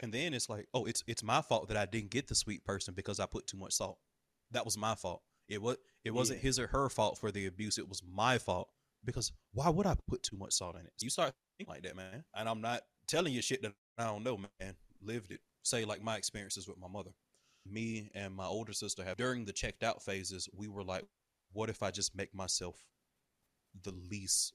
And then it's like, oh, it's it's my fault that I didn't get the sweet person because I put too much salt. That was my fault. It was it wasn't Yeah. his or her fault for the abuse. It was my fault because why would I put too much salt in it? You start thinking like that, man. And I'm not telling you shit that I don't know, man. Lived it. Say like my experiences with my mother. Me and my older sister have during the checked out phases, we were like, what if I just make myself the least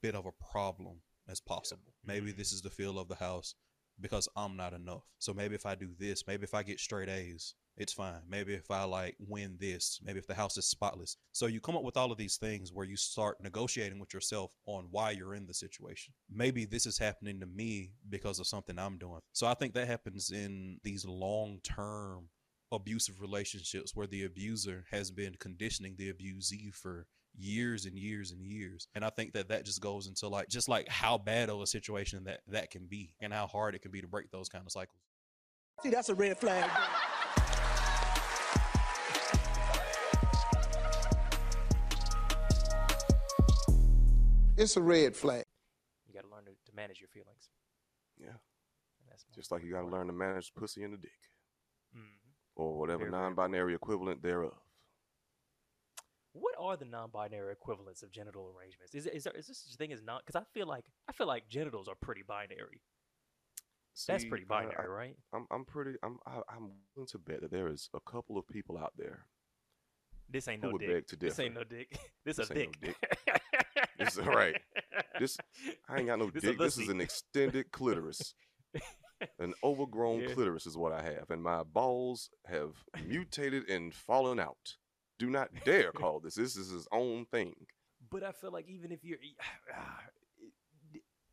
bit of a problem as possible? Maybe mm-hmm. this is the feel of the house because I'm not enough. So maybe if I do this, maybe if I get straight A's, it's fine. Maybe if I like win this, maybe if the house is spotless. So you come up with all of these things where you start negotiating with yourself on why you're in the situation. Maybe this is happening to me because of something I'm doing. So I think that happens in these long term abusive relationships where the abuser has been conditioning the abusee for years and years and years and i think that that just goes into like just like how bad of a situation that that can be and how hard it can be to break those kind of cycles See, that's a red flag. It's a red flag. You got to learn to, to manage your feelings. Yeah. That's Just like you got to learn to manage pussy and the dick, hmm or whatever Very, very non-binary equivalent thereof. What are the non-binary equivalents of genital arrangements? Is, is there is this such a thing as not? Because I feel like I feel like genitals are pretty binary. That's pretty binary, I, right? I'm I'm pretty I'm I, I'm willing to bet that there is a couple of people out there. This ain't no dick. This ain't no dick. This, This a dick. no This is right. This I ain't got no This dick. This is an extended clitoris. An overgrown Yeah. clitoris is what I have, and my balls have mutated and fallen out. Do not dare call this. This is his own thing. But I feel like even if you're,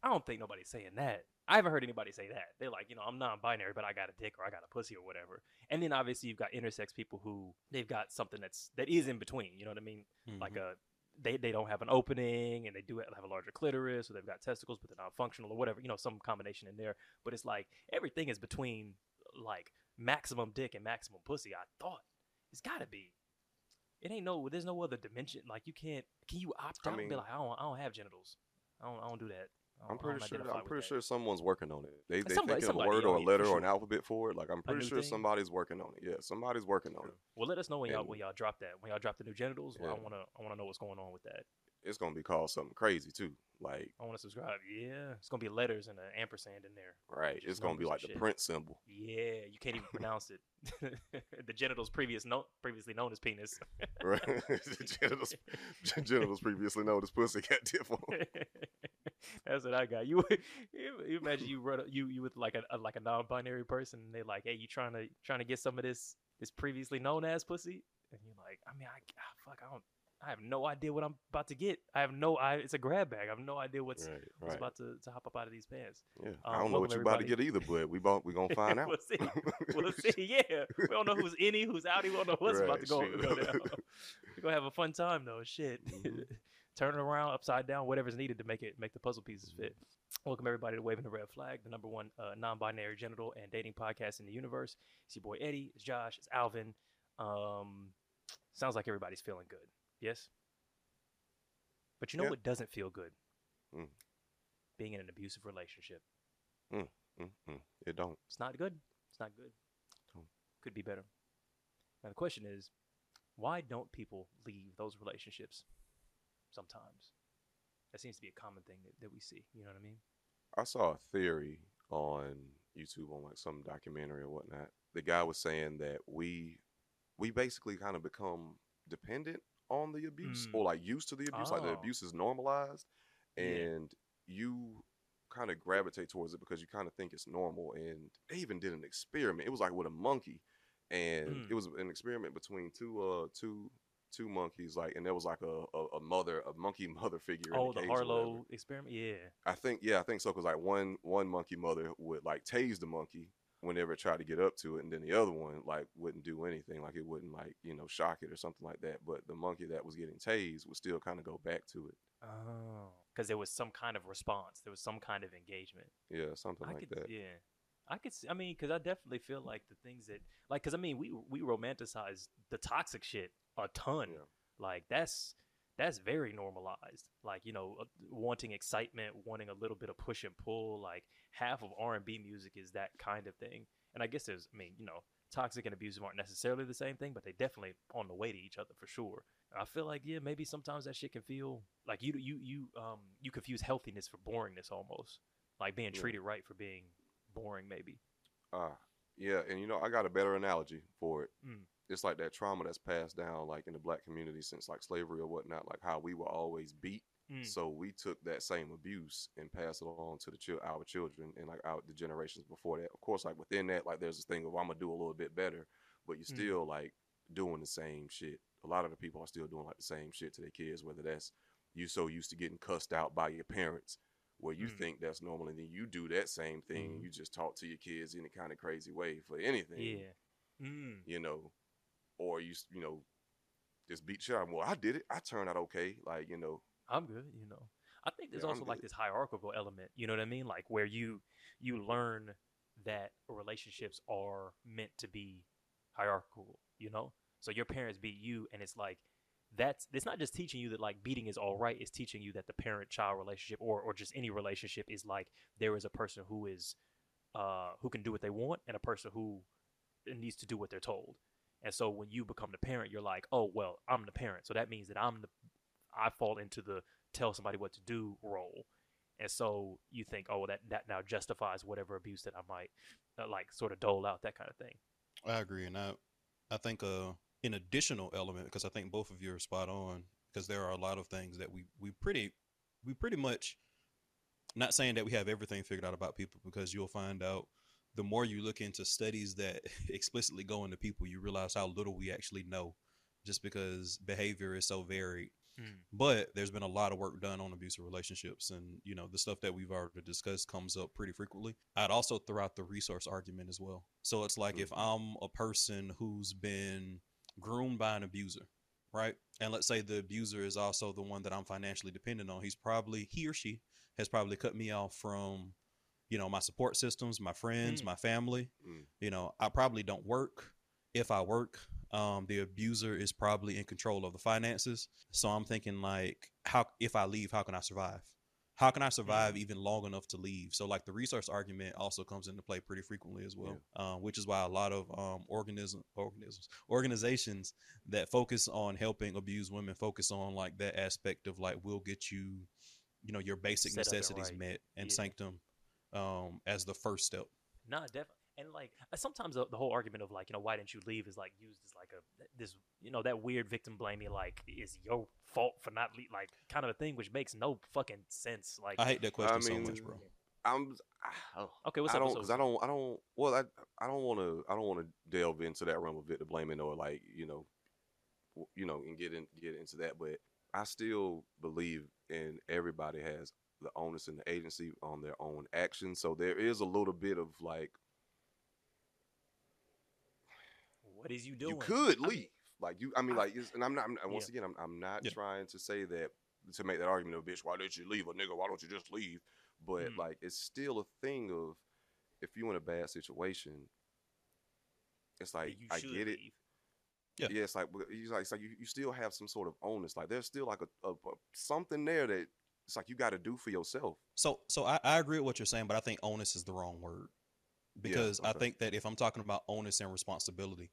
I don't think nobody's saying that. I haven't heard anybody say that. They're like, you know, I'm non-binary, but I got a dick or I got a pussy or whatever. And then obviously you've got intersex people who they've got something that's that is in between. You know what I mean? Like Mhm. a they they don't have an opening and they do have a larger clitoris or they've got testicles but they're not functional or whatever. You know, some combination in there. But it's like everything is between like maximum dick and maximum pussy. I thought it's got to be. It ain't no. There's no other dimension. Like you can't. Can you opt I out and be like, I don't. I don't have genitals. I don't. I don't do that. I'm pretty sure. I'm pretty that." sure someone's working on it. They they Somebody- thinking of a word or a yeah, letter or an alphabet for it. Like I'm pretty sure thing? somebody's working on it. Yeah, somebody's working on it. Well, let us know when y'all when y'all drop that. When y'all drop the new genitals, well, I wanna I wanna know what's going on with that. It's gonna be called something crazy too. Like I wanna subscribe. Yeah, it's gonna be letters and an ampersand in there. right, it's gonna be like the shit. print symbol. Yeah, you can't even pronounce it. the genitals previous no, previously known as penis. Right, genitals, genitals previously known as pussy. Got on. That's what I got. You, you, imagine you run you you with like a, a like a non-binary person, and they like, hey, you trying to trying to get some of this this previously known as pussy, and you're like, I mean, I ah, fuck, I don't, I have no idea what I'm about to get. I have no, I it's a grab bag. I have no idea what's Right, what's right. about to, to hop up out of these pants. Yeah, Um, I don't know what you're about to get either, but we both we gonna find out. we'll see. We'll see. Yeah, we don't know who's any, who's outie. We don't know what's about to go, Right, go down. We're gonna have a fun time though. Shit, Mhm. turn it around, upside down, whatever's needed to make it make the puzzle pieces fit. Mm-hmm. Welcome everybody to Waving the Red Flag, the number one uh, non-binary genital and dating podcast in the universe. It's your boy Eddy. It's Josh. It's Alvin. Um, sounds like everybody's feeling good. Yes. But you know Yeah. what doesn't feel good? Mm. Being in an abusive relationship. Mm-mm, it don't. It's not good. It's not good. Could be better. Now the question is, why don't people leave those relationships sometimes? That seems to be a common thing that, that we see. You know what I mean? I saw a theory on YouTube on like some documentary or whatnot. The guy was saying that we we basically kind of become dependent on the abuse Mm. or like used to the abuse, like the Oh. abuse is normalized, Yeah. and you kind of gravitate towards it because you kind of think it's normal. And they even did an experiment. It was like with a monkey, and Mm. it was an experiment between two uh two two monkeys, like, and there was like a a, a mother, a monkey mother figure. Oh, in the the, cage or whatever. Harlow experiment. Yeah. I think yeah, I think so. Cause like one one monkey mother would like tase the monkey whenever it tried to get up to it, and then the other one like wouldn't do anything. Like it wouldn't like you know shock it or something like that. But the monkey that was getting tased would still kind of go back to it. Oh. Because there was some kind of response. There was some kind of engagement. Yeah, something I like could, that. yeah. I could. See, I mean, because I definitely feel like the things that, like, because I mean, we we romanticize the toxic shit a ton. Yeah. Like that's that's very normalized. Like you know, uh, wanting excitement, wanting a little bit of push and pull. Like half of R and B music is that kind of thing. And I guess there's, I mean, you know, toxic and abusive aren't necessarily the same thing, but they definitely on the way to each other for sure. I feel like yeah, maybe sometimes that shit can feel like you you you um you confuse healthiness for boringness almost, like being Yeah. treated right for being boring maybe. Ah, yeah, and you know, I got a better analogy for it. Mm. It's like that trauma that's passed down, like in the black community since like slavery or whatnot, like how we were always beat. Mm. So we took that same abuse and passed it on to the chil- our children and like our the generations before that. Of course, like within that, like there's this thing of I'm gonna do a little bit better, but you're Mm. still like doing the same shit. A lot of the people are still doing like the same shit to their kids, whether that's you so used to getting cussed out by your parents, where you Mm. think that's normal, and then you do that same thing. Mhm. You just talk to your kids in a kind of crazy way for anything, Yeah. Mm. you know, or you you know just beat shit out. Well, I did it. I turned out okay. Like you know, I'm good, you know. I think there's Yeah, also like this hierarchical element, you know what I mean? Like where you you learn that relationships are meant to be hierarchical, you know? So your parents beat you and it's like that's it's not just teaching you that like beating is all right, it's teaching you that the parent child relationship or or just any relationship is like there is a person who is uh who can do what they want and a person who needs to do what they're told. And so when you become the parent, you're like, "Oh, well, I'm the parent." So that means that I'm the I fall into the tell somebody what to do role. And so you think, oh, that that now justifies whatever abuse that I might uh, like sort of dole out, that kind of thing. I agree, and I, I think uh, an additional element because I think both of you are spot on because there are a lot of things that we we pretty we pretty much not saying that we have everything figured out about people because you'll find out the more you look into studies that explicitly go into people, you realize how little we actually know, just because behavior is so varied. Mm. But there's been a lot of work done on abusive relationships, and you know the stuff that we've already discussed comes up pretty frequently. I'd also throw out the resource argument as well. So it's like if Mhm. I'm a person who's been groomed by an abuser, right? And let's say the abuser is also the one that I'm financially dependent on. He's probably he or she has probably cut me off from, you know, my support systems, my friends, Mm. my family. Mm. You know, I probably don't work. If I work, um, the abuser is probably in control of the finances. So I'm thinking like, how if I leave, how can I survive? How can I survive even long enough to leave? So like the resource argument also comes into play pretty frequently as well, um, which is why a lot of um, organism organisms organizations that focus on helping abused women focus on like that aspect of like we'll get you, you know, your basic Set necessities right. met and Yeah. sanctum um, as the first step. Nah, definitely. And like uh, sometimes the, the whole argument of like you know why didn't you leave is like used as like a this you know that weird victim blaming like is your fault for not le- like kind of a thing which makes no fucking sense. Like I hate that question so mean, much, bro. I'm. I, okay, what's I up? don't because I don't I don't well I I don't want to I don't want to delve into that realm of victim blaming or like you know you know and get in get into that but I still believe in everybody has the onus and the agency on their own actions so there is a little bit of like What is you doing? you could I mean- leave like you I mean like and I'm not I'm, once again I'm I'm not Yeah. trying to say that to make that argument of bitch why did you leave a nigga why don't you just leave but Mm. like it's still a thing of if you're in a bad situation it's like you I get it leave. Yeah. yeah it's like like, it's like you, you still have some sort of onus like there's still like a, a, a something there that it's like you got to do for yourself So, so I, I agree with what you're saying, but I think onus is the wrong word because I okay. think that if I'm talking about onus and responsibility,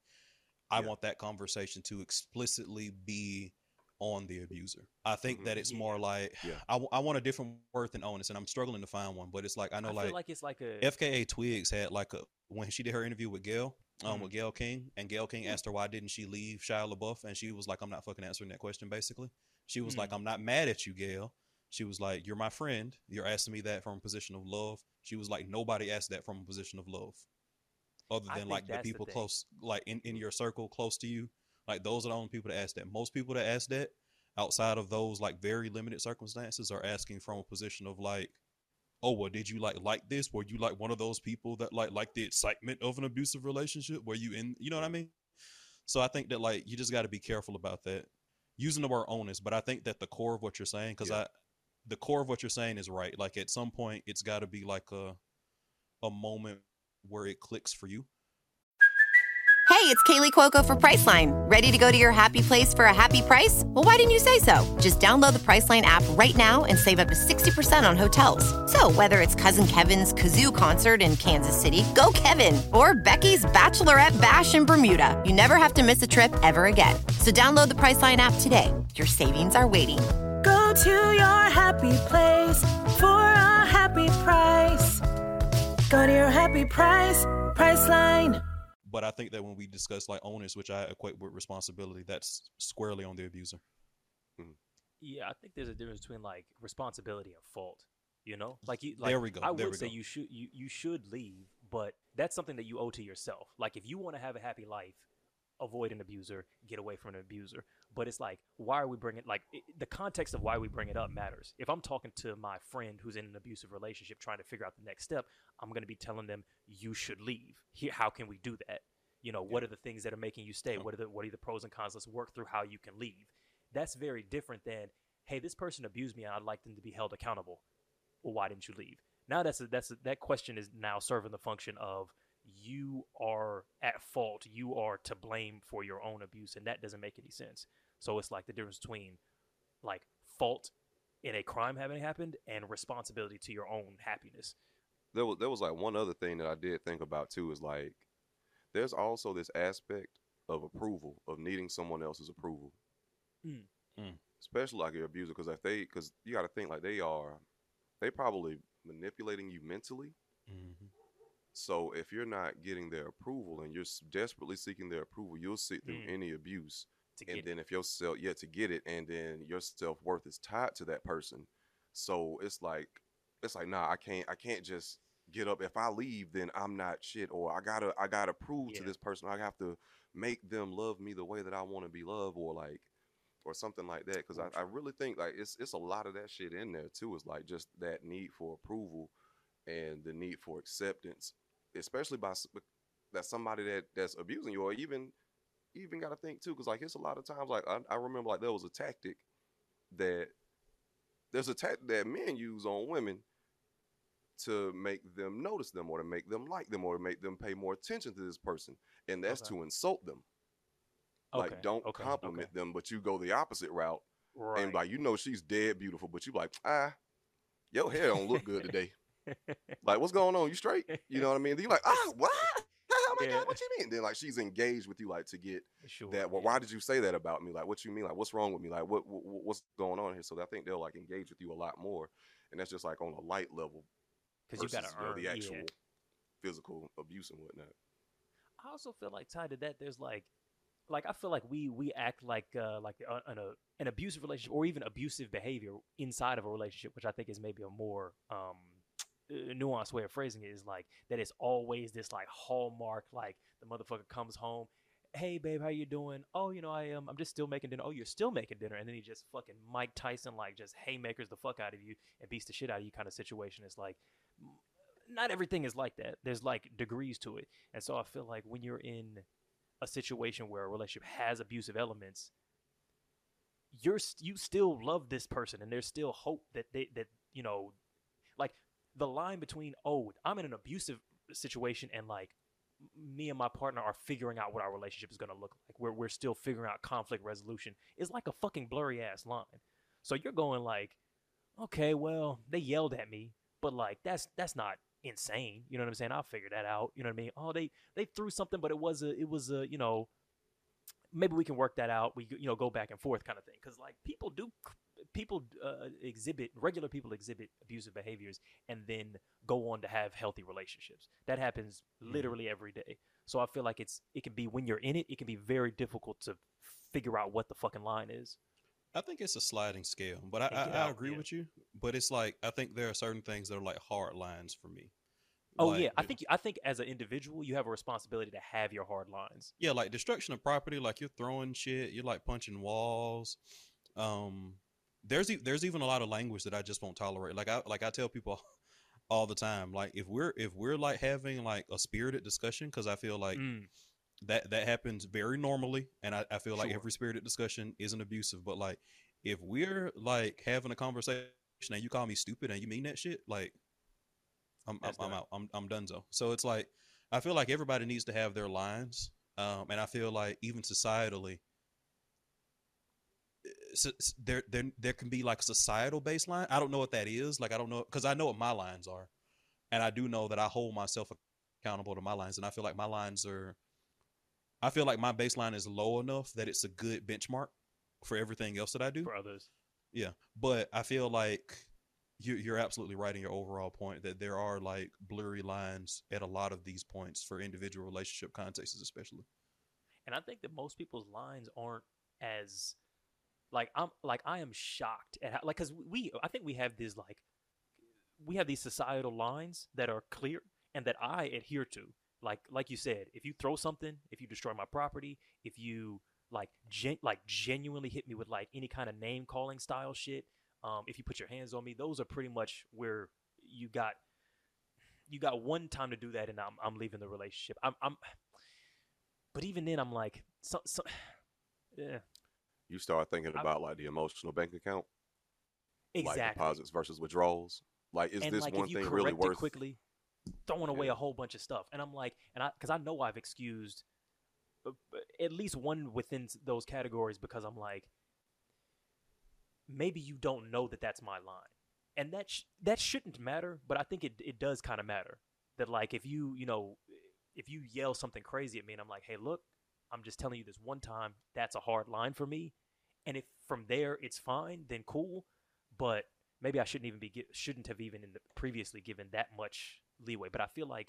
I Yeah. want that conversation to explicitly be on the abuser. I think Mhm. that it's Yeah. more like Yeah. I, w- I want a different word than onus, and I'm struggling to find one. But it's like I know I like, feel like it's like a FKA Twigs had like a when she did her interview with Gayle, um, Mhm. with Gayle King, and Gayle King asked her why didn't she leave Shia LaBeouf, and she was like, I'm not fucking answering that question. Basically, she was like, Mm. I'm not mad at you, Gayle. She was like, You're my friend. You're asking me that from a position of love. She was like, Nobody asked that from a position of love, other than like the that's the people close, like in, in your circle, close to you. Like those are the only people that ask that. Most people that ask that outside of those like very limited circumstances are asking from a position of like oh well did you like like this were you like one of those people that like like the excitement of an abusive relationship were you in you know what i mean so i think that like you just got to be careful about that using the word onus but i think that the core of what you're saying because Yeah. The core of what you're saying is right like at some point it's got to be like a a moment where it clicks for you Hey, it's Kaley Cuoco for Priceline. Ready to go to your happy place for a happy price? Well, why didn't you say so? Just download the Priceline app right now and save up to 60% on hotels. So, whether it's Cousin Kevin's Kazoo concert in Kansas City, go Kevin, or Becky's Bachelorette Bash in Bermuda, you never have to miss a trip ever again. So, download the Priceline app today. Your savings are waiting. Go to your happy place for a happy price. Go to your happy price, Priceline. But I think that when we discuss like onus, which I equate with responsibility, that's squarely on the abuser. Hmm. Yeah, I think there's a difference between like responsibility and fault. You know, like you. Like, There we go, I there would we say go. you should you you should leave, but that's something that you owe to yourself. Like if you want to have a happy life, avoid an abuser, get away from an abuser. But it's like, why are we bringing like it, the context of why we bring it up matters. If I'm talking to my friend who's in an abusive relationship, trying to figure out the next step, I'm going to be telling them you should leave. Here, how can we do that? You know, what are the things that are making you stay? What are the what are the pros and cons? Let's work through how you can leave. That's very different than, hey, this person abused me and I'd like them to be held accountable. Well, why didn't you leave? Now that's a, that's a, that question is now serving the function of you are at fault. You are to blame for your own abuse, and that doesn't make any sense. So it's like the difference between like fault in a crime having happened and responsibility to your own happiness. there was there was like one other thing that I did think about too is like there's also this aspect of approval of needing someone else's approval, Mm. Mm. especially like your abuser because if they because you got to think like they are they probably manipulating you mentally. Mm-hmm. So if you're not getting their approval and you're desperately seeking their approval, you'll sit through Mm. any abuse. To and then if your self yeah to get it and then your self-worth is tied to that person. So it's like it's like nah i can't i can't just get up. If i leave then i'm not shit or i gotta i gotta prove to this person i have to make them love me the way that i want to be loved or like or something like that. Because I, I really think like it's it's a lot of that shit in there too. It's like just that need for approval and the need for acceptance especially by that somebody that that's abusing you or even you even got to think too, because like it's a lot of times like I, I remember like there was a tactic that there's a tactic that men use on women to make them notice them or to make them like them or to make them pay more attention to this person, and that's Okay. to insult them. okay, Like don't okay, compliment them, but you go the opposite route okay. and like you know she's dead beautiful, but you like ah, your hair don't look good today. Like what's going on? You straight? You know what I mean? Then you like ah what? Oh my Yeah. god, what you mean? Then like she's engaged with you like to get sure, that well, yeah. why did you say that about me like what you mean like what's wrong with me like what, what what's going on here so i think they'll like engage with you a lot more and that's just like on a light level because you got to versus, know, the actual Yeah. physical abuse and whatnot I also feel like tied to that, there's like, like I feel like we we act like uh, like uh, an, a, an abusive relationship or even abusive behavior inside of a relationship, which I think is maybe a more um, uh, nuanced way of phrasing it is like that it's always this like hallmark like the motherfucker comes home. Hey babe, how you doing? Oh, you know I am. I'm just still making dinner. Oh, you're still making dinner, and then he just fucking Mike Tyson like just haymakers the fuck out of you and beats the shit out of you kind of situation. It's like not everything is like that. There's like degrees to it. And so I feel like when you're in a situation where a relationship has abusive elements, you're you still love this person and there's still hope that they that you know like the line between oh, I'm in an abusive situation and like me and my partner are figuring out what our relationship is going to look like. We're we're still figuring out conflict resolution. Is like a fucking blurry ass line. So you're going like okay, well, they yelled at me, but like that's that's not insane. You know what I'm saying? I'll figure that out. You know what I mean? Oh, they they threw something, but it was a it was a you know maybe we can work that out. We you know go back and forth kind of thing because like people do people uh, exhibit regular people exhibit abusive behaviors and then go on to have healthy relationships. That happens literally every day. So I feel like it's it can be when you're in it, it can be very difficult to figure out what the fucking line is. I think it's a sliding scale, but I, I, I agree yeah. with you. But it's like I think there are certain things that are like hard lines for me. Oh Like, yeah, I think I think as an individual, you have a responsibility to have your hard lines. yeah, like destruction of property, like you're throwing shit, you're like punching walls. Um, there's e- there's even a lot of language that I just won't tolerate. Like I like I tell people all the time, like if we're if we're like having like a spirited discussion, because I feel like Mm, that that happens very normally, and I, I feel like every spirited discussion isn't abusive. But like if we're like having a conversation and you call me stupid and you mean that shit, like I'm I'm, I'm done. out. I'm I'm donezo. So it's like I feel like everybody needs to have their lines. um, and I feel like even societally, s- s- there there there can be like a societal baseline. I don't know what that is. Like I don't know because I know what my lines are, and I do know that I hold myself accountable to my lines, and I feel like my lines are. I feel like my baseline is low enough that it's a good benchmark for everything else that I do. for others. Yeah, but I feel like you, you're absolutely right in your overall point that there are like blurry lines at a lot of these points for individual relationship contexts, especially. And I think that most people's lines aren't as like I'm like I am shocked at how like because we I think we have these like we have these societal lines that are clear and that I adhere to. Like like you said, if you throw something, if you destroy my property, if you like gen- like genuinely hit me with like any kind of name calling style shit, um, if you put your hands on me, those are pretty much where you got you got one time to do that, and I'm I'm leaving the relationship. I'm I'm, but even then, I'm like, so, so yeah, You start thinking about like the emotional bank account, like deposits versus withdrawals. Like, is and this like one thing really worth? quickly, throwing away Yeah. a whole bunch of stuff, and I'm like, and I because I know I've excused uh, uh, at least one within those categories because I'm like, maybe you don't know that that's my line, and that sh- that shouldn't matter, but I think it it does kind of matter that like if you you know if you yell something crazy at me and I'm like, hey, look, I'm just telling you this one time, that's a hard line for me, and if from there it's fine, then cool, but maybe I shouldn't even be shouldn't have even in the previously given that much leeway. But I feel like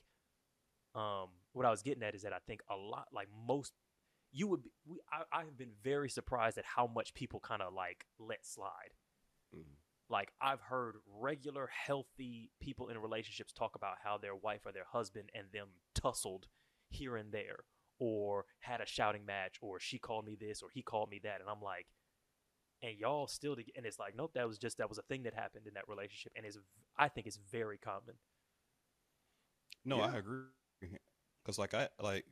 um, what I was getting at is that I think a lot like most you would be, we, I, I have been very surprised at how much people kind of like let slide. Mhm. Like I've heard regular healthy people in relationships talk about how their wife or their husband and them tussled here and there or had a shouting match or she called me this or he called me that and I'm like and y'all still to, and it's like nope that was just that was a thing that happened in that relationship and is I think it's very common. No, Yeah. I agree. Cause like I like,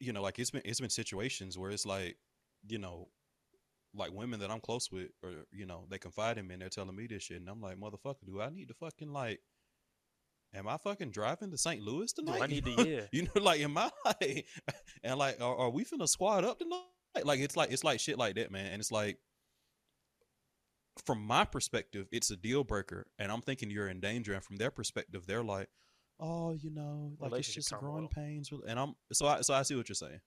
you know, like it's been it's been situations where it's like, you know, like women that I'm close with, or you know, they confide in me and they're telling me this shit, and I'm like, motherfucker, do I need to fucking like, am I fucking driving to St. Louis Do tonight? I need to yeah. You know, like, am I like, and like, are, are we finna squad up tonight? Like, it's like, it's like shit like that, man. And it's like, from my perspective, it's a deal breaker. And I'm thinking you're in danger. And from their perspective, they're like, oh, you know, like it's just growing pains. And I'm, so I, so I see what you're saying.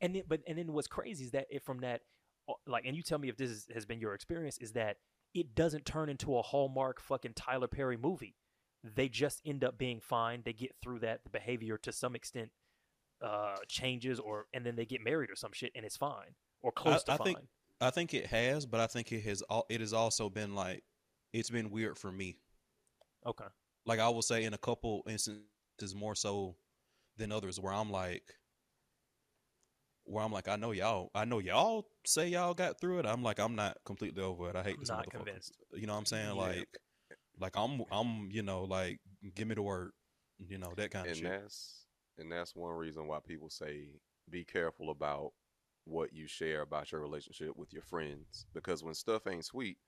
And then, but and then what's crazy is that it, from that, uh, like, and you tell me if this is, has been your experience, is that it doesn't turn into a Hallmark fucking Tyler Perry movie. They just end up being fine. They get through that. The behavior to some extent uh changes, or and then they get married or some shit, and it's fine or close to I fine. think- I think it has, but I think it has, al- it has also been like, it's been weird for me. okay. like I will say in a couple instances more so than others where I'm like where I'm like I know y'all I know y'all say y'all got through it I'm like I'm not completely over it I hate I'm this not motherfucker convinced. you know what I'm saying Yeah. like like I'm I'm you know like give me the word you know that kind of shit. and that's and that's one reason why people say be careful about what you share about your relationship with your friends because when stuff ain't sweet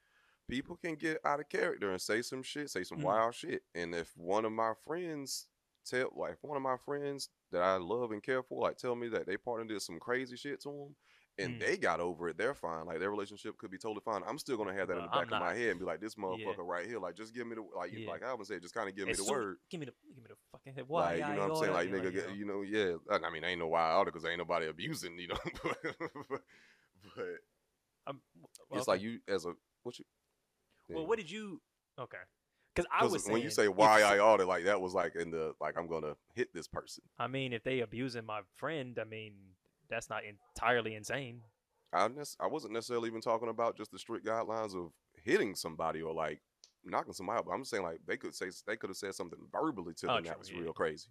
people can get out of character and say some shit say some Mm. wild shit and if one of my friends tell like if one of my friends that i love and care for like tell me that they partner did some crazy shit to them and Mm. they got over it they're fine like their relationship could be totally fine i'm still gonna have that in the back of my head and be like this Yeah. motherfucker right here like just give me the like you Yeah. like i would say just kind of give me the soon- word Give me the give me the fucking head. Why? like, you know what I'm saying? Like, nigga, get, you know, yeah. I I mean, ain't no why wild articles, ain't nobody abusing, you know. but, but I'm, it's like you as a what you. Well, what did you? Okay. Because I 'Cause was when you say why I oughta, like that was like in the like I'm gonna hit this person. I mean, if they abusing my friend, I mean, that's not entirely insane. I nec- I wasn't necessarily even talking about just the strict guidelines of hitting somebody or like knocking somebody out. But I'm saying like they could say they could have said something verbally to Oh, them true, that was yeah. real crazy.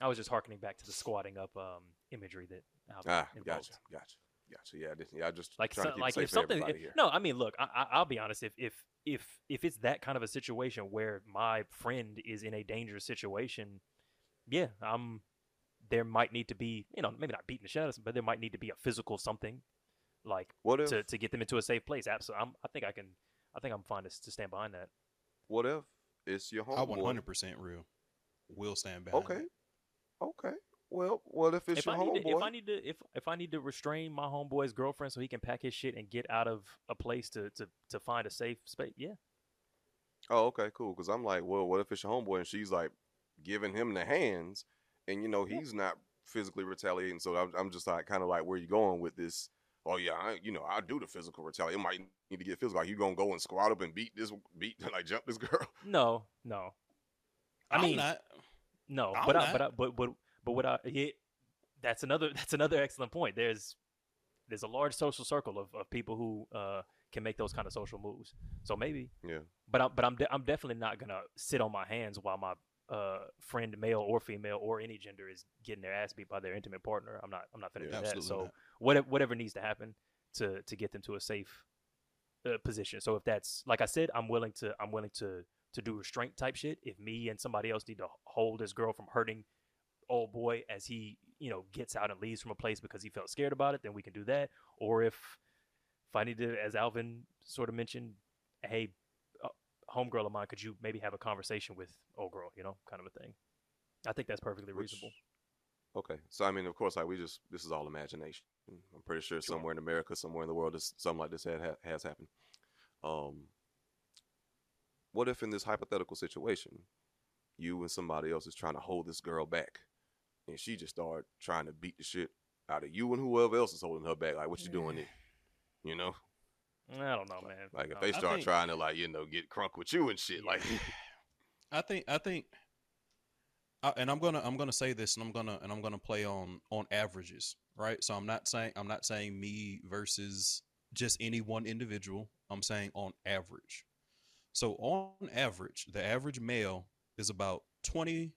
I was just harkening back to the squatting up um, imagery that Albert Ah, involved. gotcha, gotcha, gotcha. Yeah, I didn't, yeah. I just Like, trying so, to keep like if something, if- no, I mean, look, I, I, I'll be honest. If if if if it's that kind of a situation where my friend is in a dangerous situation, yeah, um, there might need to be, you know, maybe not beating the shit out of them, but there might need to be a physical something, like What if to, to get them into a safe place. Absolutely, I'm, I think I can. I think I'm fine to, to stand behind that. what if it's your homeboy? I 100% real will stand behind Okay. it. Okay. Well, what if it's if your I, need to, if I need to if if I need to restrain my homeboy's girlfriend so he can pack his shit and get out of a place to to, to find a safe space, yeah. Oh, okay, cool. Because I'm like, well, what if it's your homeboy and she's like giving him the hands, and you know he's not physically retaliating. So I'm, I'm just like, kind of like, where you going with this? Oh yeah, I, you know, I do the physical retaliation. It might need to get physical. Like you gonna go and squat up and beat this, beat like jump this girl? No, no. I I'm mean, not. no, I'm but I, but I, but but but what I yeah, that's another that's another excellent point. There's there's a large social circle of, of people who uh, can make those kind of social moves. So maybe, Yeah. but I'm but I'm de- I'm definitely not gonna sit on my hands while my uh, friend, male or female or any gender, is getting their ass beat by their intimate partner. I'm not I'm not gonna Yeah, do that. So not. whatever whatever needs to happen to to get them to a safe uh, position. So if that's like I said, I'm willing to I'm willing to to do restraint type shit. If me and somebody else need to hold this girl from hurting old boy as he you know gets out and leaves from a place because he felt scared about it, then we can do that. Or if if I need to, as Alvin sort of mentioned, hey, homegirl of mine, could you maybe have a conversation with old girl? You know, kind of a thing. I think that's perfectly Which- reasonable. Okay. So I mean, of course, like we just this is all imagination. I'm pretty sure Sure. somewhere in America, somewhere in the world, this, something like this had, ha- has happened. Um, what if in this hypothetical situation, you and somebody else is trying to hold this girl back, and she just start trying to beat the shit out of you and whoever else is holding her back? Like, what you doing? It, you know, I don't know, man. like if they start think- trying to like you know get crunk with you and shit, like I think I think I, and I'm gonna I'm gonna say this and I'm gonna and I'm gonna play on on averages, right? So I'm not saying I'm not saying me versus just any one individual. I'm saying on average. So on average, the average male is about 20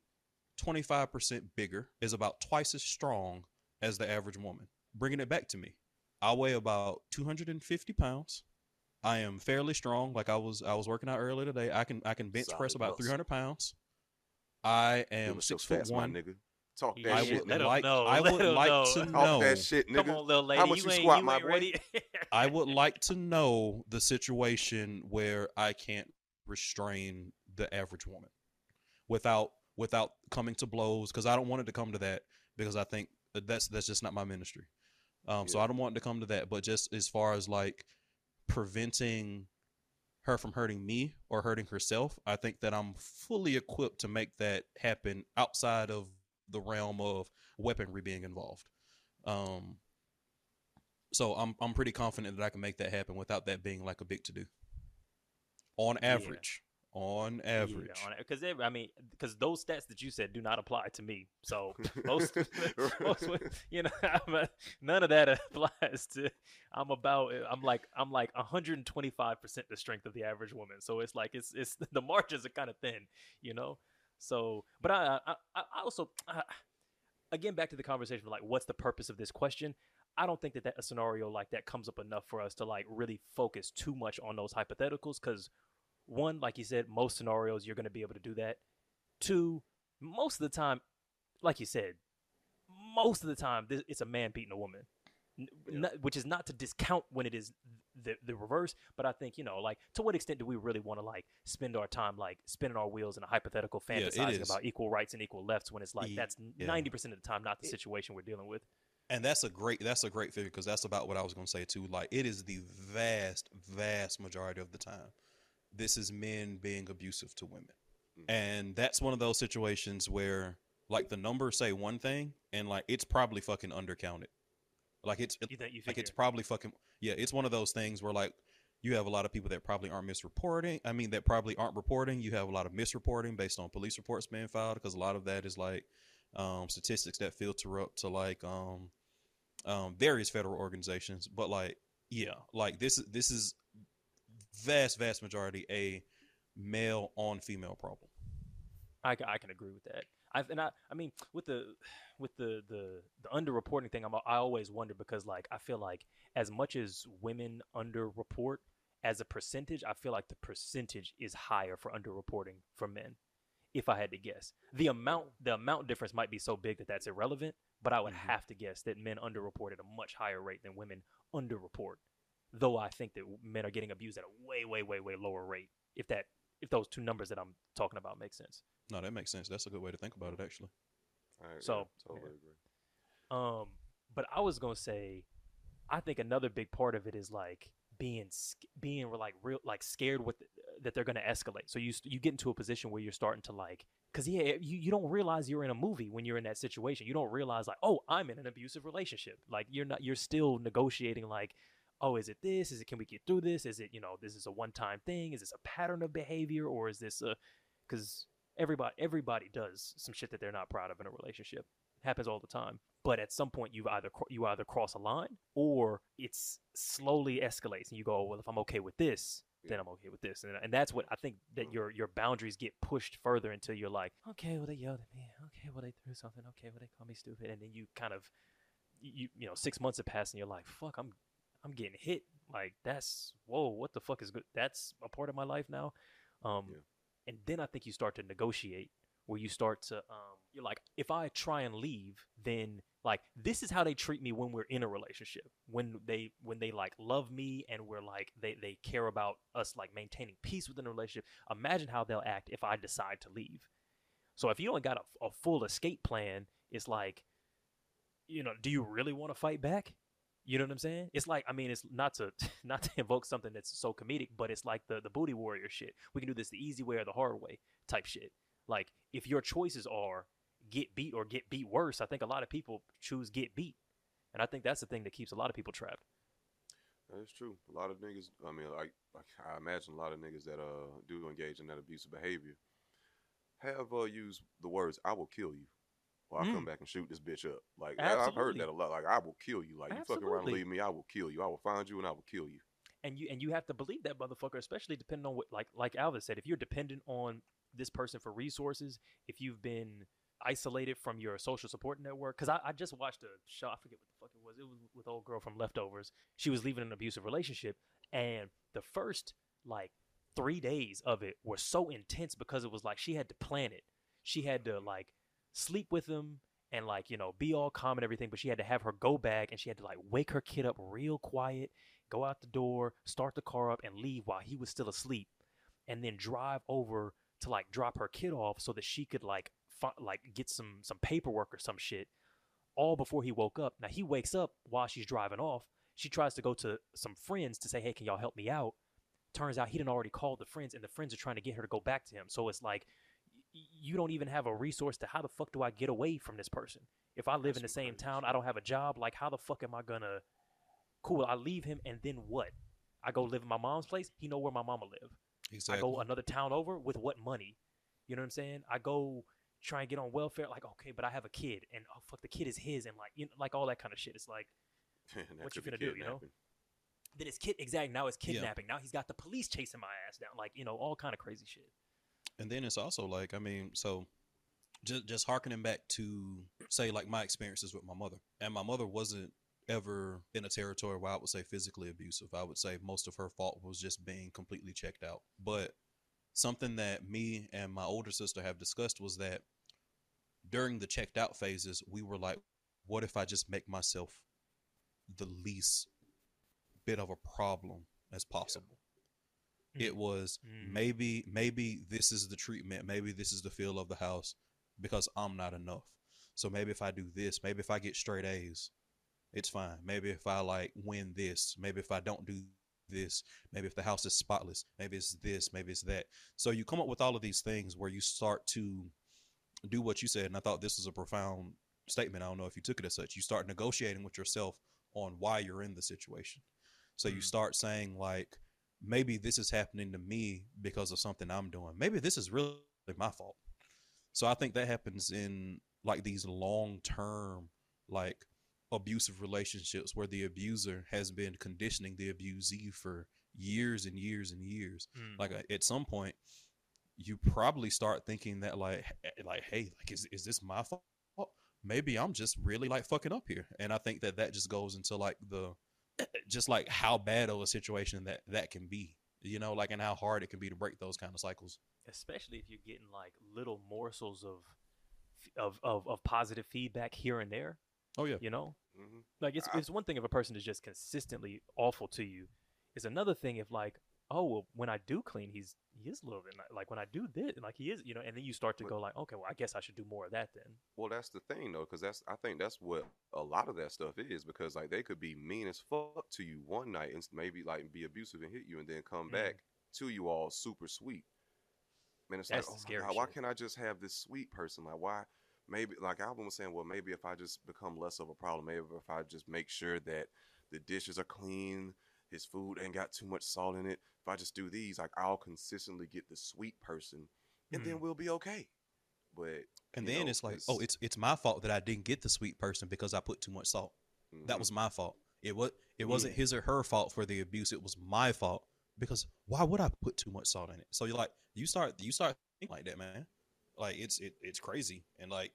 25% bigger, is about twice as strong as the average woman. Bringing it back to me. I weigh about 250 pounds. I am fairly strong. Like I was, I was working out earlier today. I can, I can bench press about muscle. 300 pounds. I give am us your six foot stats, my one. nigga. Talk that I shit, would let nigga. 'em like, know, I let like know. to Talk Talk know. that shit, nigga. Come on, little lady. How much you, you ain't, squat, you my ain't boy? ready. I would like to know the situation where I can't restrain the average woman without without coming to blows because I don't want it to come to that because I think uh, that's that's just not my ministry. Um, so I don't want to come to that, but just as far as like preventing her from hurting me or hurting herself, I think that I'm fully equipped to make that happen outside of the realm of weaponry being involved. Um, so I'm I'm pretty confident that I can make that happen without that being like a big to do. On Yeah. average, on average, because I mean, because those stats that you said do not apply to me. So most, most you know, I'm a- none of that applies to. I'm about. I'm like. I'm like 125 percent the strength of the average woman. So it's like it's it's the margins are kind of thin, you know. So, but I I, I I also uh, again back to the conversation of like what's the purpose of this question. I don't think that, that a scenario like that comes up enough for us to like really focus too much on those hypotheticals because one, like you said, most scenarios you're going to be able to do that. Two, most of the time, like you said, most of the time it's a man beating a woman, N- not- which is not to discount when it is the the reverse. But I think you know, like, to what extent do we really want to like spend our time like spinning our wheels in a hypothetical fantasizing is. about equal rights and equal lefts when it's like that's yeah. ninety percent of the time not the situation we're dealing with. and that's a great that's a great figure because that's about what I was going to say too. Like it is the vast vast majority of the time, this is men being abusive to women, Mhm. and that's one of those situations where like the numbers say one thing and like it's probably fucking undercounted. Like it's You think you like it's probably fucking yeah. It's one of those things where like you have a lot of people that probably aren't misreporting. I mean, that probably aren't reporting. You have a lot of misreporting based on police reports being filed because a lot of that is like um, statistics that filter up to like um, um, various federal organizations. But like, yeah, like this is this is vast vast majority a male on female problem. I, I can agree with that. I've, and I I mean with the with the the the underreporting thing, I'm I always wonder because like I feel like as much as women underreport as a percentage, I feel like the percentage is higher for underreporting for men. If I had to guess, the amount the amount difference might be so big that that's irrelevant, but I would Mhm. have to guess that men underreport at a much higher rate than women underreport. Though I think that men are getting abused at a way way way way lower rate. If that if those two numbers that I'm talking about make sense. No, that makes sense. That's a good way to think about it, actually. I, yeah, So, totally yeah. agree. Um, but I was gonna say, I think another big part of it is like being being like real like scared with that they're gonna escalate. So you you get into a position where you're starting to like, cause yeah, you you don't realize you're in a movie when you're in that situation. You don't realize like, oh, I'm in an abusive relationship. Like you're not, you're still negotiating like. Oh, is it this? Is it can we get through this? Is it you know this is a one time thing? Is this a pattern of behavior? Or is this a because everybody everybody does some shit that they're not proud of in a relationship. Happens all the time. But at some point you either you either cross a line or it's slowly escalates and you go well if i'm okay with this then i'm okay with this. And, and that's what i think that mm. your your boundaries get pushed further until you're like okay well they yelled at me. Okay well they threw something. Okay well they called me stupid. And then you kind of you you know six months have passed and you're like fuck i'm i'm getting hit like that's whoa what the fuck is good that's a part of my life now. Um Yeah. and then I think you start to negotiate where you start to um you're like if I try and leave then like this is how they treat me when we're in a relationship. When they when they like love me and we're like they they care about us like maintaining peace within a relationship imagine how they'll act if I decide to leave. So if you don't got a, a full escape plan it's like you know do you really want to fight back you know what I'm saying? It's like I mean, it's not to not to invoke something that's so comedic, but it's like the the booty warrior shit. We can do this the easy way or the hard way type shit. Like if your choices are get beat or get beat worse, I think a lot of people choose get beat, and I think that's the thing that keeps a lot of people trapped. That is true. A lot of niggas. I mean, like, like I imagine a lot of niggas that uh do engage in that abusive behavior have uh used the words "I will kill you," or "I'll come mm. back and shoot this bitch up." Like I- I've heard that a lot. Like I will kill you. Like you fucking around and leave me, I will kill you. I will find you and I will kill you. and you and you have to believe that motherfucker, especially depending on what like like Alvin said, if you're dependent on this person for resources, if you've been isolated from your social support network, because I, I just watched a show, I forget what the fuck it was. It was with old girl from Leftovers. She was leaving an abusive relationship, and the first like three days of it were so intense because it was like she had to plan it. She had to like sleep with him and like you know be all calm and everything, but she had to have her go bag and she had to like wake her kid up real quiet go out the door, start the car up, and leave while he was still asleep, and then drive over to like drop her kid off so that she could like fi- like get some some paperwork or some shit, all before he woke up. Now he wakes up while she's driving off. She tries to go to some friends to say, "Hey, can y'all help me out?" Turns out he didn't already called the friends, and the friends are trying to get her to go back to him. So it's like you don't even have a resource to how the fuck do I get away from this person? If I live That's in the same crazy town. I don't have a job. Like, how the fuck am I gonna? Cool, I leave him, and then what? I go live in my mom's place. He know where my mama live. Exactly. I go another town over with what money? You know what I'm saying? I go try and get on welfare. Like, okay, but I have a kid, and oh fuck, the kid is his, and like, you know, like all that kind of shit. It's like What you finna do, you know? then it's kid exactly now it's Yeah. kidnapping. Now he's got the police chasing my ass down. Like, you know, all kind of crazy shit. And then it's also like i mean so just just harkening back to say like my experiences with my mother. And my mother wasn't ever in a territory where i would say physically abusive. I would say most of her fault was just being completely checked out. But something that me and my older sister have discussed was that during the checked out phases we were like what if i just make myself the least bit of a problem as possible it was Mm. maybe maybe this is the treatment. Maybe this is the feel of the house because i'm not enough. So maybe if i do this maybe if i get straight a's it's fine. Maybe if i like win this maybe if i don't do this maybe if the house is spotless maybe it's this maybe it's that. So you come up with all of these things where you start to do what you said and i thought this was a profound statement. I don't know if you took it as such. You start negotiating with yourself on why you're in the situation. So you Mm. start saying like maybe this is happening to me because of something I'm doing. Maybe this is really my fault. So I think that happens in like these long term, like abusive relationships where the abuser has been conditioning the abusee for years and years and years. Mm. Like uh, at some point, you probably start thinking that like, like, hey, like, is is this my fault? Maybe I'm just really like fucking up here, and I think that that just goes into like the just like how bad of a situation that that can be you know like and how hard it can be to break those kind of cycles especially if you're getting like little morsels of of of, of positive feedback here and there. oh yeah You know, Mhm. like it's I- it's one thing if a person is just consistently awful to you. It's another thing if like oh well, when I do clean, he's he is a little bit ni- like when I do this, like he is, you know. And then you start to But- go like, okay, well, I guess I should do more of that then. Well, that's the thing though, because that's I think that's what a lot of that stuff is. Because like they could be mean as fuck to you one night and maybe like be abusive and hit you, and then come Mhm. back to you all super sweet. Man, it's That's like, oh my god, why can't I just have this sweet person? Like, why? Maybe like Alvin was saying, well, maybe if I just become less of a problem, maybe if I just make sure that the dishes are clean, his food ain't got too much salt in it. If I just do these, like I'll consistently get the sweet person, and then Mhm. we'll be okay. But And then know, it's like, oh, it's it's my fault that I didn't get the sweet person because I put too much salt. That mhm. was my fault. It was it wasn't his or her fault for the abuse. It was my fault because why would I put too much salt in it? So you're like you start you start thinking like that, man. Like it's it, it's crazy and like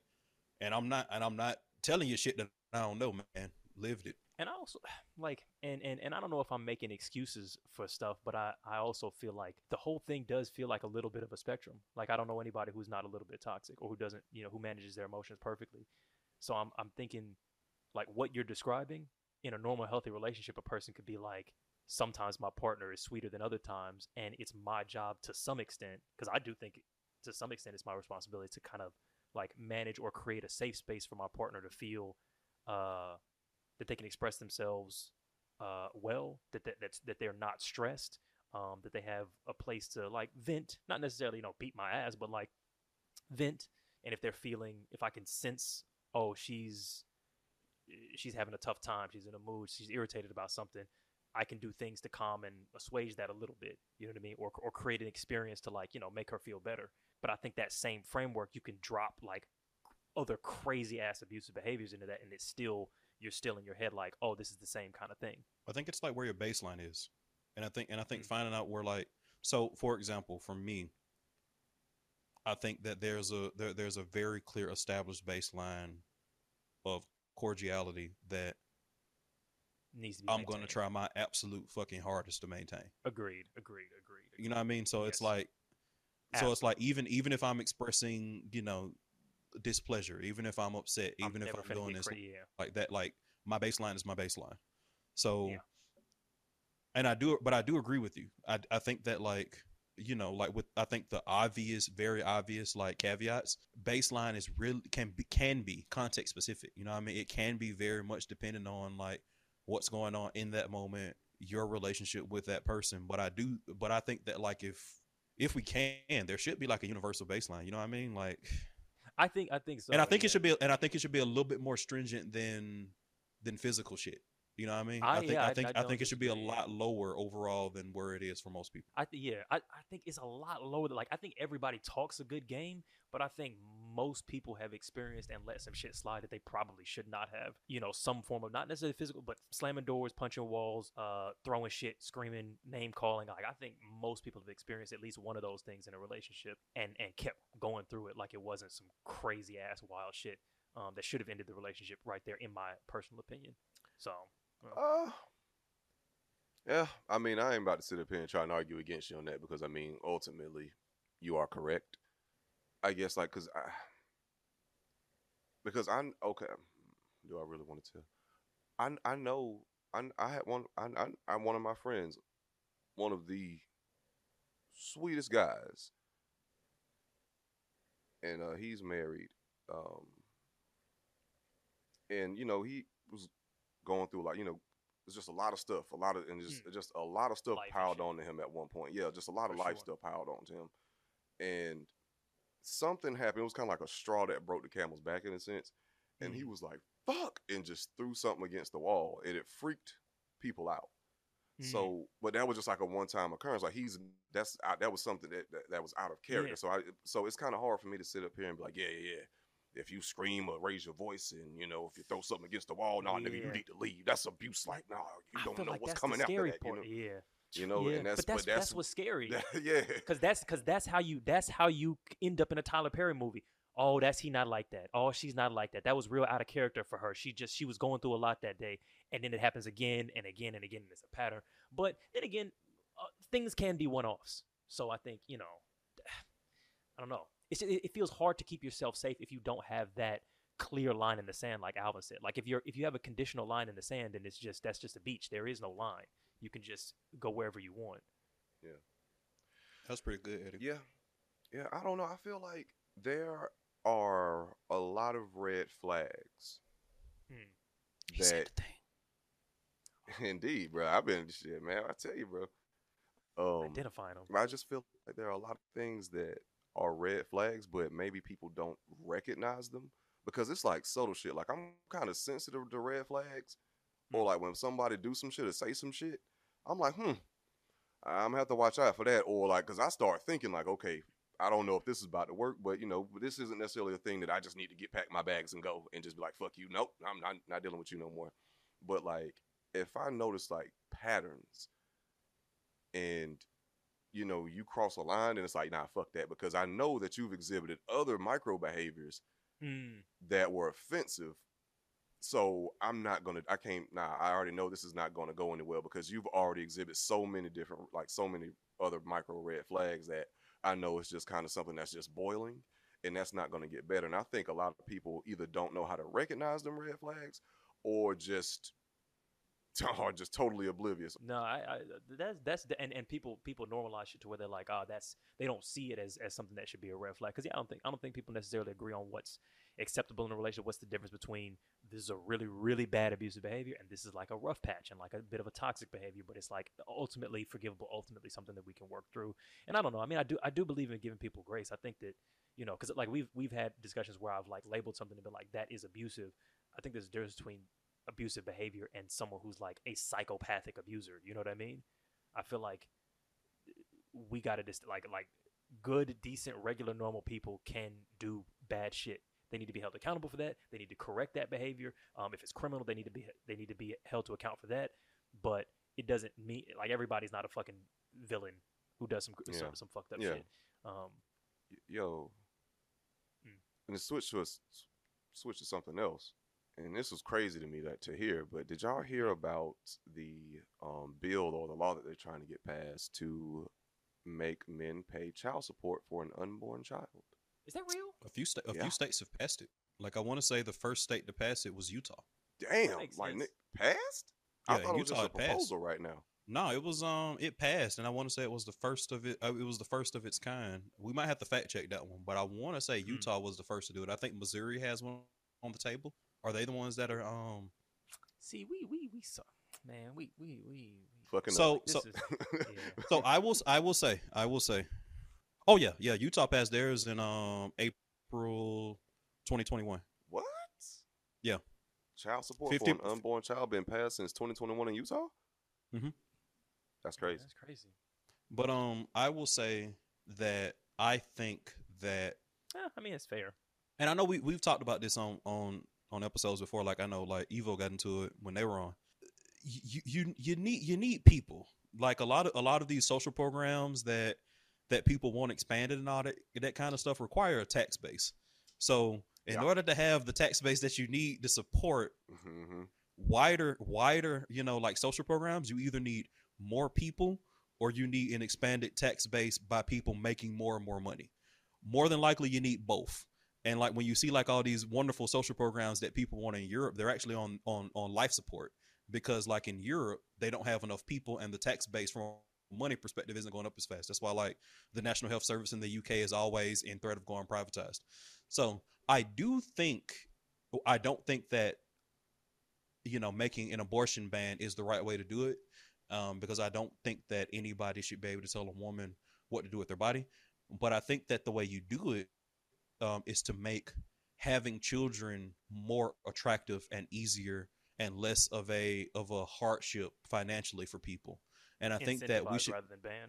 and I'm not and I'm not telling you shit that I don't know, man. Lived it. And I also like and, and and I don't know if I'm making excuses for stuff, but I I also feel like the whole thing does feel like a little bit of a spectrum. Like I don't know anybody who's not a little bit toxic or who doesn't, you know, who manages their emotions perfectly. So I'm I'm thinking like what you're describing in a normal healthy relationship a person could be like sometimes my partner is sweeter than other times and it's my job to some extent because I do think to some extent it's my responsibility to kind of like manage or create a safe space for my partner to feel uh that they can express themselves uh, well, that, that that's, that they're not stressed, um, that they have a place to like vent, not necessarily you know beat my ass, but like vent. And if they're feeling, if I can sense, oh, she's she's having a tough time, she's in a mood, she's irritated about something, I can do things to calm and assuage that a little bit. You know what I mean? Or or create an experience to like you know make her feel better. But I think that same framework you can drop like other crazy ass abusive behaviors into that, and it's still you're still in your head like, oh, this is the same kind of thing. I think it's like where your baseline is, and I think and I think Mm. finding out where like so for example, for me, I think that there's a there, there's a very clear established baseline of cordiality that Needs to be. I'm going to try my absolute fucking hardest to maintain. Agreed. Agreed. Agreed. You know what I mean? So it's like so it's like even even if I'm expressing, you know, displeasure, even if I'm upset, I'm even if I'm doing this yeah. like that like my baseline is my baseline so Yeah. and i do but i do agree with you i i think that like you know like with i think the obvious very obvious like caveats baseline is really can be can be context specific you know what i mean it can be very much dependent on like what's going on in that moment your relationship with that person but i do but i think that like if if we can there should be like a universal baseline you know what i mean like I think. I think so. and I think yeah. it should be, and I think it should be a little bit more stringent than than physical shit. You know what I mean? I- think yeah, I I- think I I, think it should be a lot lower overall than where it is for most people. I th- yeah, I, I think it's a lot lower. Than, like I think everybody talks a good game, but I think most people have experienced and let some shit slide that they probably should not have. You know, some form of not necessarily physical, but slamming doors, punching walls, uh, throwing shit, screaming, name calling. Like I think most people have experienced at least one of those things in a relationship and and kept going through it like it wasn't some crazy ass wild shit um, that should have ended the relationship right there, in my personal opinion. So. Uh, yeah, I mean, I ain't about to sit up here and try and argue against you on that because I mean, ultimately, you are correct. I guess, like, cause I, because I'm okay. Do I really want to tell? I I know I I had one. I I I'm one of my friends, one of the sweetest guys, and uh, he's married. Um, and you know he was going through like you know it's just a lot of stuff, a lot of and just just a lot of stuff Hmm. Life piled issue. on to him at one point. Yeah, just a lot of life sure. stuff piled on to him, and something happened. It was kind of like a straw that broke the camel's back in a sense, and Hmm. he was like "fuck" and just threw something against the wall, and it freaked people out. Mhm. So, but that was just like a one-time occurrence. Like he's that's out- that was something that that, that was out of character. Yeah. So I so it's kind of hard for me to sit up here and be like, yeah, yeah, yeah. If you scream or raise your voice, and you know, if you throw something against the wall, nah, nigga, you need to leave. That's abuse. Like, nah, you I don't know like what's coming after that. part. You know, Yeah. you know, yeah. and that's but that's, but that's, what's scary. yeah. Cause that's cause that's how you that's how you end up in a Tyler Perry movie. Oh, that's he not like that. Oh, she's not like that. That was real out of character for her. She just she was going through a lot that day, and then it happens again and again and again. And it's a pattern. But then again, uh, things can be one offs. So I think you know, I don't know. It's, it, it feels hard to keep yourself safe if you don't have that clear line in the sand, like Alvin said. Like if you're if you have a conditional line in the sand, and it's just that's just a beach. There is no line. You can just go wherever you want. Yeah that's pretty good, Eddy. Yeah. Yeah, I don't know. I feel like there are a lot of red flags Hmm. He said that the thing. indeed, bro. I've been shit, man. I tell you, bro. Um Identifying them. I just feel like there are a lot of things that are red flags, but maybe people don't recognize them because it's like subtle shit. Like I'm kind of sensitive to red flags, or like when somebody do some shit or say some shit, I'm like, hmm, I'm gonna have to watch out for that. Or like, cause I start thinking like, okay, I don't know if this is about to work, but you know, this isn't necessarily a thing that I just need to get pack my bags and go and just be like, fuck you. Nope, I'm not not dealing with you no more. But like, if I notice like patterns and you know, you cross a line and it's like, nah, fuck that, because I know that you've exhibited other micro behaviors Mm. that were offensive. So I'm not gonna, I can't, nah, I already know this is not gonna go anywhere because you've already exhibited so many different, like so many other micro red flags that I know it's just kind of something that's just boiling and that's not gonna get better. And I think a lot of people either don't know how to recognize them red flags or just are just totally oblivious. No, I, I that's that's and and people people normalize shit to where they're like, oh, that's they don't see it as, as something that should be a red flag. Because yeah, I don't think I don't think people necessarily agree on what's acceptable in a relationship. What's the difference between this is a really really bad abusive behavior and this is like a rough patch and like a bit of a toxic behavior, but it's like ultimately forgivable, ultimately something that we can work through. And I don't know. I mean, I do I do believe in giving people grace. I think that you know, because like we've we've had discussions where I've like labeled something to be like that is abusive. I think there's a difference between abusive behavior and someone who's like a psychopathic abuser. You know what I mean? I feel like we got to just like like good, decent, regular, normal people can do bad shit. They need to be held accountable for that. They need to correct that behavior. Um, if it's criminal, they need to be they need to be held to account for that. But it doesn't mean like everybody's not a fucking villain who does some Yeah. some, some fucked up Yeah. shit. Um, Yo, Mm. and to switch to a switch to something else. And this was crazy to me that to hear, but did y'all hear about the um, bill or the law that they're trying to get passed to make men pay child support for an unborn child? Is that real? A few sta- a Yeah. few states have passed it. Like I want to say the first state to pass it was Utah. Damn, like sense. Nick, passed? I Yeah, thought it was just Utah a passed. proposal right now. No, it was um it passed, and I want to say it was the first of it. Uh, it was the first of its kind. We might have to fact check that one, but I want to say Hmm. Utah was the first to do it. I think Missouri has one on the table. Are they the ones that are um? See, we we we saw man, we we we. we Fucking So up. so is, yeah. so I will I will say I will say, oh yeah yeah Utah passed theirs in um April 2021. what? Yeah. Child support 50 for an unborn child been passed since 2021 in Utah? Mhm. That's crazy. That's crazy. But um I will say that I think that Eh, I mean, it's fair. and I know we we've talked about this on on on episodes before. Like I know like Evo got into it when they were on. You you you need you need people like a lot of a lot of these social programs that that people want expanded and all that that kind of stuff require a tax base. So in Yeah. order to have the tax base that you need to support hmm wider wider you know like social programs, you either need more people or you need an expanded tax base by people making more and more money. More than likely, you need both. And like when you see like all these wonderful social programs that people want in Europe, they're actually on on on life support because like in Europe, they don't have enough people, and the tax base from money perspective isn't going up as fast. That's why like the National Health Service in the UK is always in threat of going privatized. So I do think I don't think that you know making an abortion ban is the right way to do it um, because I don't think that anybody should be able to tell a woman what to do with their body. But I think that the way you do it um, is to make having children more attractive and easier and less of a of a hardship financially for people. And I think that we should rather than ban.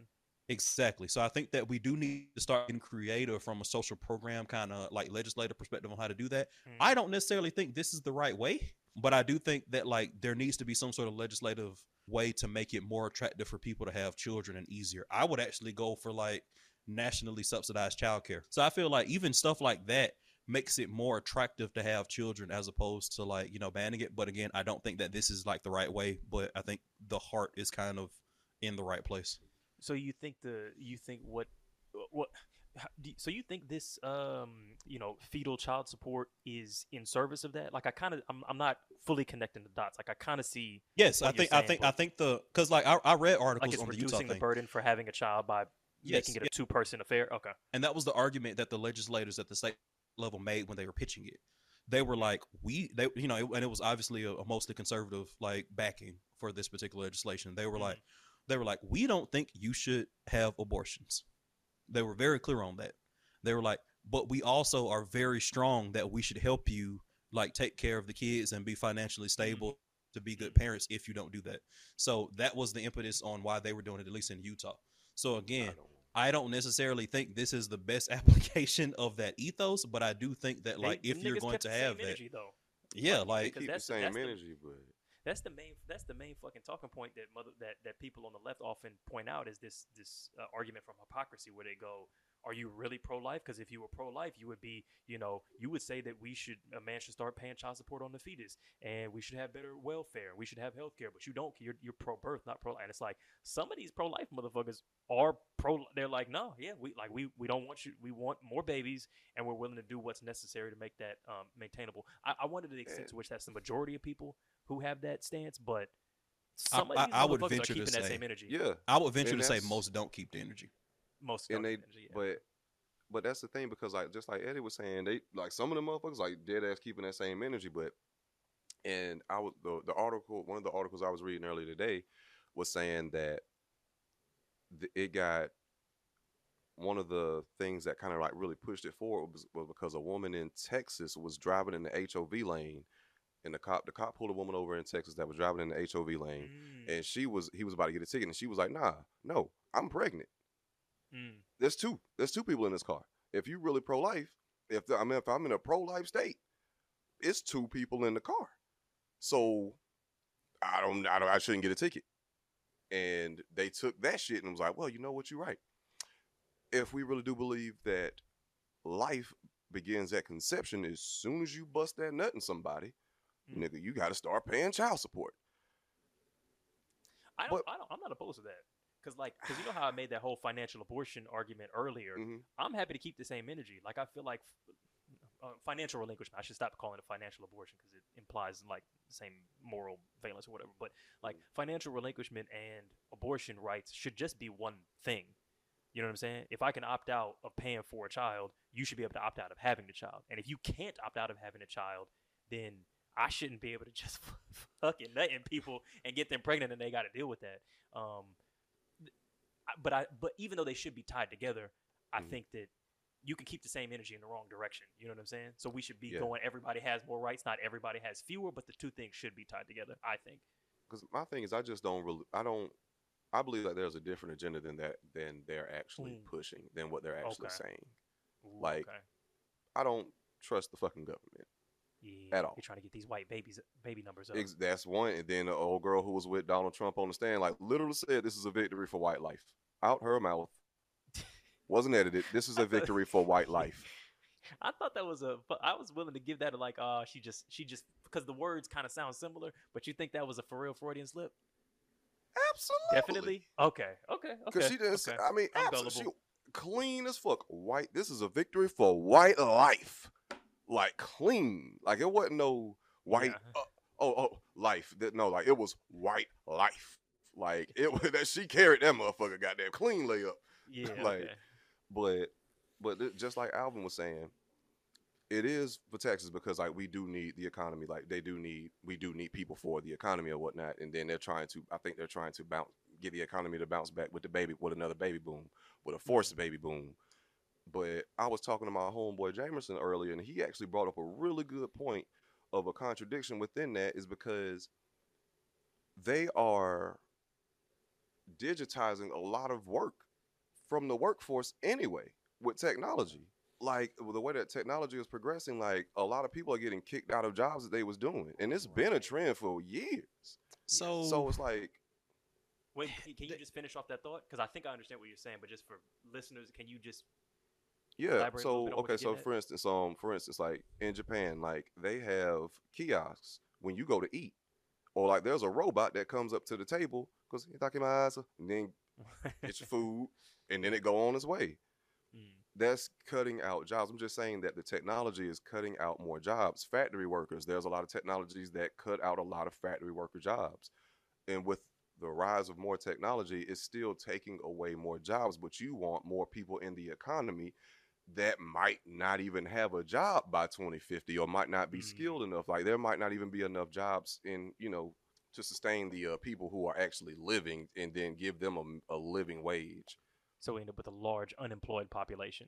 Exactly. So I think that we do need to start getting creative from a social program kind of like legislative perspective on how to do that. Mm. I don't necessarily think this is the right way, but I do think that like there needs to be some sort of legislative way to make it more attractive for people to have children and easier. I would actually go for like nationally subsidized childcare. So I feel like even stuff like that makes it more attractive to have children as opposed to like, you know, banning it. But again, I don't think that this is like the right way, but I think the heart is kind of in the right place. So you think the you think what what How- do you- So you think this, um, you know, fetal child support is in service of that? Like, I kind of, I'm, I'm not fully connecting the dots. Like, I kind of see Yes, I think I think I think the because like I, I read like articles it's on the Utah reducing the thing, burden for having a child by Yes, making it a yeah. two person affair. Okay. and that was the argument that the legislators at the state level made when they were pitching it. They were like, we, they, you know, and it was obviously a, a mostly conservative like backing for this particular legislation. They were like, they were like, we don't think you should have abortions. They were very clear on that. They were like, but we also are very strong that we should help you like take care of the kids and be financially mm-hmm. stable to be good mm-hmm. parents if you don't do that. So that was the impetus on why they were doing it, at least in Utah. So again, I don't- I don't necessarily think this is the best application of that ethos, but I do think that They- like if you're going to the same have that, energy, though. yeah, Like, like keep the that's the- same that's the- energy, but That's the main. That's the main fucking talking point that mother that, that people on the left often point out is this this uh, argument from hypocrisy where they go, "Are you really pro life? Because if you were pro life, you would be, you know, you would say that we should a man should start paying child support on the fetus, and we should have better welfare, we should have health care. But you don't. You're you're pro birth, not pro. Life. And it's like some of these pro life motherfuckers are pro. They're like, no, yeah, we like we we don't want you. We want more babies, and we're willing to do what's necessary to make that um, maintainable. I, I wonder the extent to which that's the majority of people who have that stance, but I- some of I- these I would motherfuckers are venture to keeping that say- same energy. yeah, I would venture And to say most don't keep the energy. Most and they, energy, yeah. but but that's the thing because like just like Eddy was saying, they like some of the motherfuckers like dead ass keeping that same energy, but and I was the the article one of the articles I was reading earlier today was saying that th- it got one of the things that kind of like really pushed it forward was, was because a woman in Texas was driving in the HOV lane, and the cop the cop pulled a woman over in Texas that was driving in the HOV lane, Mm, and she was he was about to get a ticket, and she was like, "Nah, no, I'm pregnant." Mm, there's two. There's two people in this car. If you really pro life, if I mean if I'm in a pro life state, it's two people in the car. So I don't, I don't I shouldn't get a ticket. And they took that shit and was like, well, you know what, you're right. If we really do believe that life begins at conception, as soon as you bust that nut in somebody, Mm. nigga, you got to start paying child support. I don't, but- I don't, I'm not opposed to that. Cause like, cause you know how I made that whole financial abortion argument earlier. Mhm. I'm happy to keep the same energy. Like I feel like uh, financial relinquishment. I should stop calling it financial abortion because it implies like the same moral valence or whatever. But like financial relinquishment and abortion rights should just be one thing. You know what I'm saying? If I can opt out of paying for a child, you should be able to opt out of having the child. And if you can't opt out of having a child, then I shouldn't be able to just fucking nut in people and get them pregnant and they got to deal with that. Um, but I, but even though they should be tied together, I Mhm. think that you can keep the same energy in the wrong direction. You know what I'm saying? So we should be Yeah. going. Everybody has more rights. Not everybody has fewer, but the two things should be tied together. I think. because my thing is I just don't really I don't I believe that there's a different agenda than that than they're actually Mm. pushing than what they're actually Okay. saying. Ooh, Like, okay. I don't trust the fucking government. Yeah, at all. You're trying to get these white babies, baby numbers up. Ex- that's one. And then the old girl who was with Donald Trump on the stand, like literally said, "This is a victory for white life." Out her mouth, wasn't edited. This is a victory for white life. I thought that was a. I was willing to give that a like. Uh, she just, she just, because the words kind of sound similar. But you think that was a for real Freudian slip? Absolutely, Definitely. Okay. Okay. Okay. Because she didn't. okay. I mean, absolutely, she, clean as fuck. White. This is a victory for white life. Like clean. Like it wasn't no white. Yeah. Uh, oh, oh, life. No, like it was white life. Like it was that she carried that motherfucker goddamn clean layup. Yeah. like, okay. But but just like Alvin was saying, it is for Texas because like we do need the economy. Like they do need we do need people for the economy or whatnot. And then they're trying to I think they're trying to bounce get the economy to bounce back with the baby with another baby boom, with a forced baby boom. But I was talking to my homeboy Jamerson earlier, and he actually brought up a really good point of a contradiction within that is because they are digitizing a lot of work from the workforce anyway with technology. Like the way that technology is progressing, like a lot of people are getting kicked out of jobs that they was doing, and it's been a trend for years. So, So it's like, Wait, can- can you just finish off that thought? Because I think I understand what you're saying, but just for listeners, can you just yeah. Elaborate a little So bit on what okay, so for instance, um, for instance, like in Japan, like they have kiosks when you go to eat, or like there's a robot that comes up to the table because and then get your food, and then it go on its way. Mm. that's cutting out jobs. I'm just saying that the technology is cutting out more jobs. Factory workers, there's a lot of technologies that cut out a lot of factory worker jobs. And with the rise of more technology, it's still taking away more jobs, but you want more people in the economy that might not even have a job by 2050 or might not be Mm. skilled enough. Like there might not even be enough jobs in, you know, to sustain the uh, people who are actually living and then give them a, a living wage. So we end up with a large unemployed population.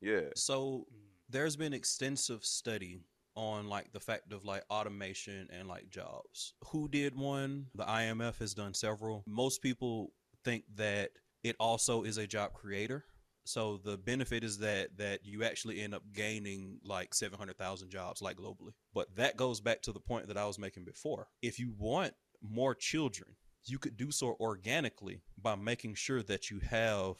Yeah. So Mm. there's been extensive study on like the fact of like automation and like jobs. Who did one? The IMF has done several. Most people think that it also is a job creator. So the benefit is that that you actually end up gaining like 700,000 jobs like globally. But that goes back to the point that I was making before. If you want more children, you could do so organically by making sure that you have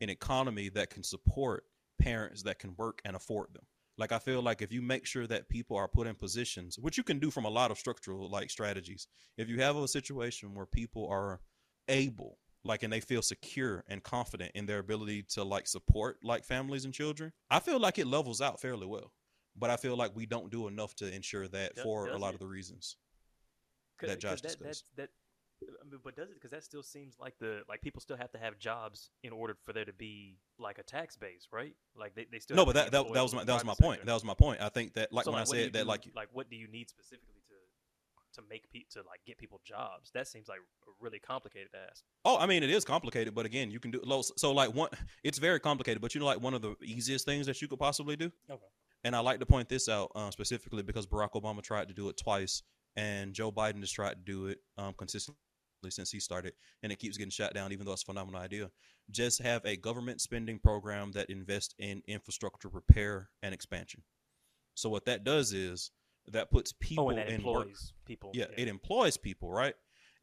an economy that can support parents that can work and afford them. Like I feel like if you make sure that people are put in positions, which you can do from a lot of structural like strategies, if you have a situation where people are able, like and they feel secure and confident in their ability to like support like families and children, I feel like it levels out fairly well. But I feel like we don't do enough to ensure that Do- for a lot it? of the reasons that Josh that, discussed. That, that, I mean, but does it? Because that still seems like the like people still have to have jobs in order for there to be like a tax base, right? Like they, they still No, but to that, that that was my that was my point. That was my point. I think that like So, when I do you said that do- like like what do you need specifically to make people to like get people jobs? That seems like a really complicated to ask. Oh, I mean, it is complicated, but again, you can do low. So, like one, it's very complicated, but you know, like one of the easiest things that you could possibly do. Okay. And I like to point this out uh, specifically because Barack Obama tried to do it twice, and Joe Biden has tried to do it um, consistently since he started, and it keeps getting shot down, even though it's a phenomenal idea. Just have a government spending program that invests in infrastructure repair and expansion. So what that does is that puts people oh, and that in employs work people. yeah, it employs people right?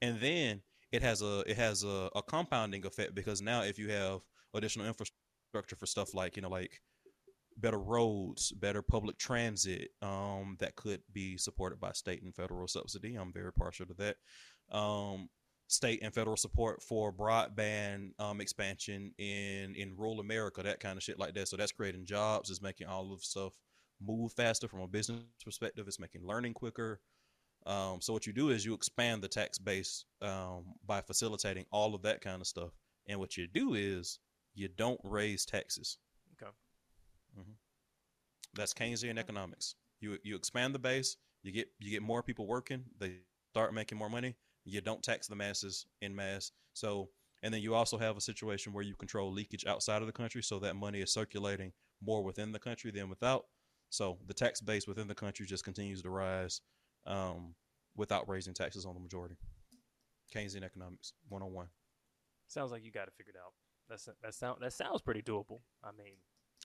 And then it has a it has a, a compounding effect because now if you have additional infrastructure for stuff like you know like better roads better public transit um that could be supported by state and federal subsidy i'm very partial to that. Um state and federal support for broadband um expansion in in rural america that kind of shit like that. So that's creating jobs it's making all of stuff move faster from a business perspective it's making learning quicker um, so what you do is you expand the tax base um, by facilitating all of that kind of stuff. And what you do is you don't raise taxes. Okay. hmm That's Keynesian economics. You you expand the base, you get you get more people working, they start making more money. You don't tax the masses in mass. So and then you also have a situation where you control leakage outside of the country, so that money is circulating more within the country than without. So the tax base within the country just continues to rise um, without raising taxes on the majority. Keynesian economics, one on one. Sounds like you got it figured out. That's that sound that sounds pretty doable. I mean,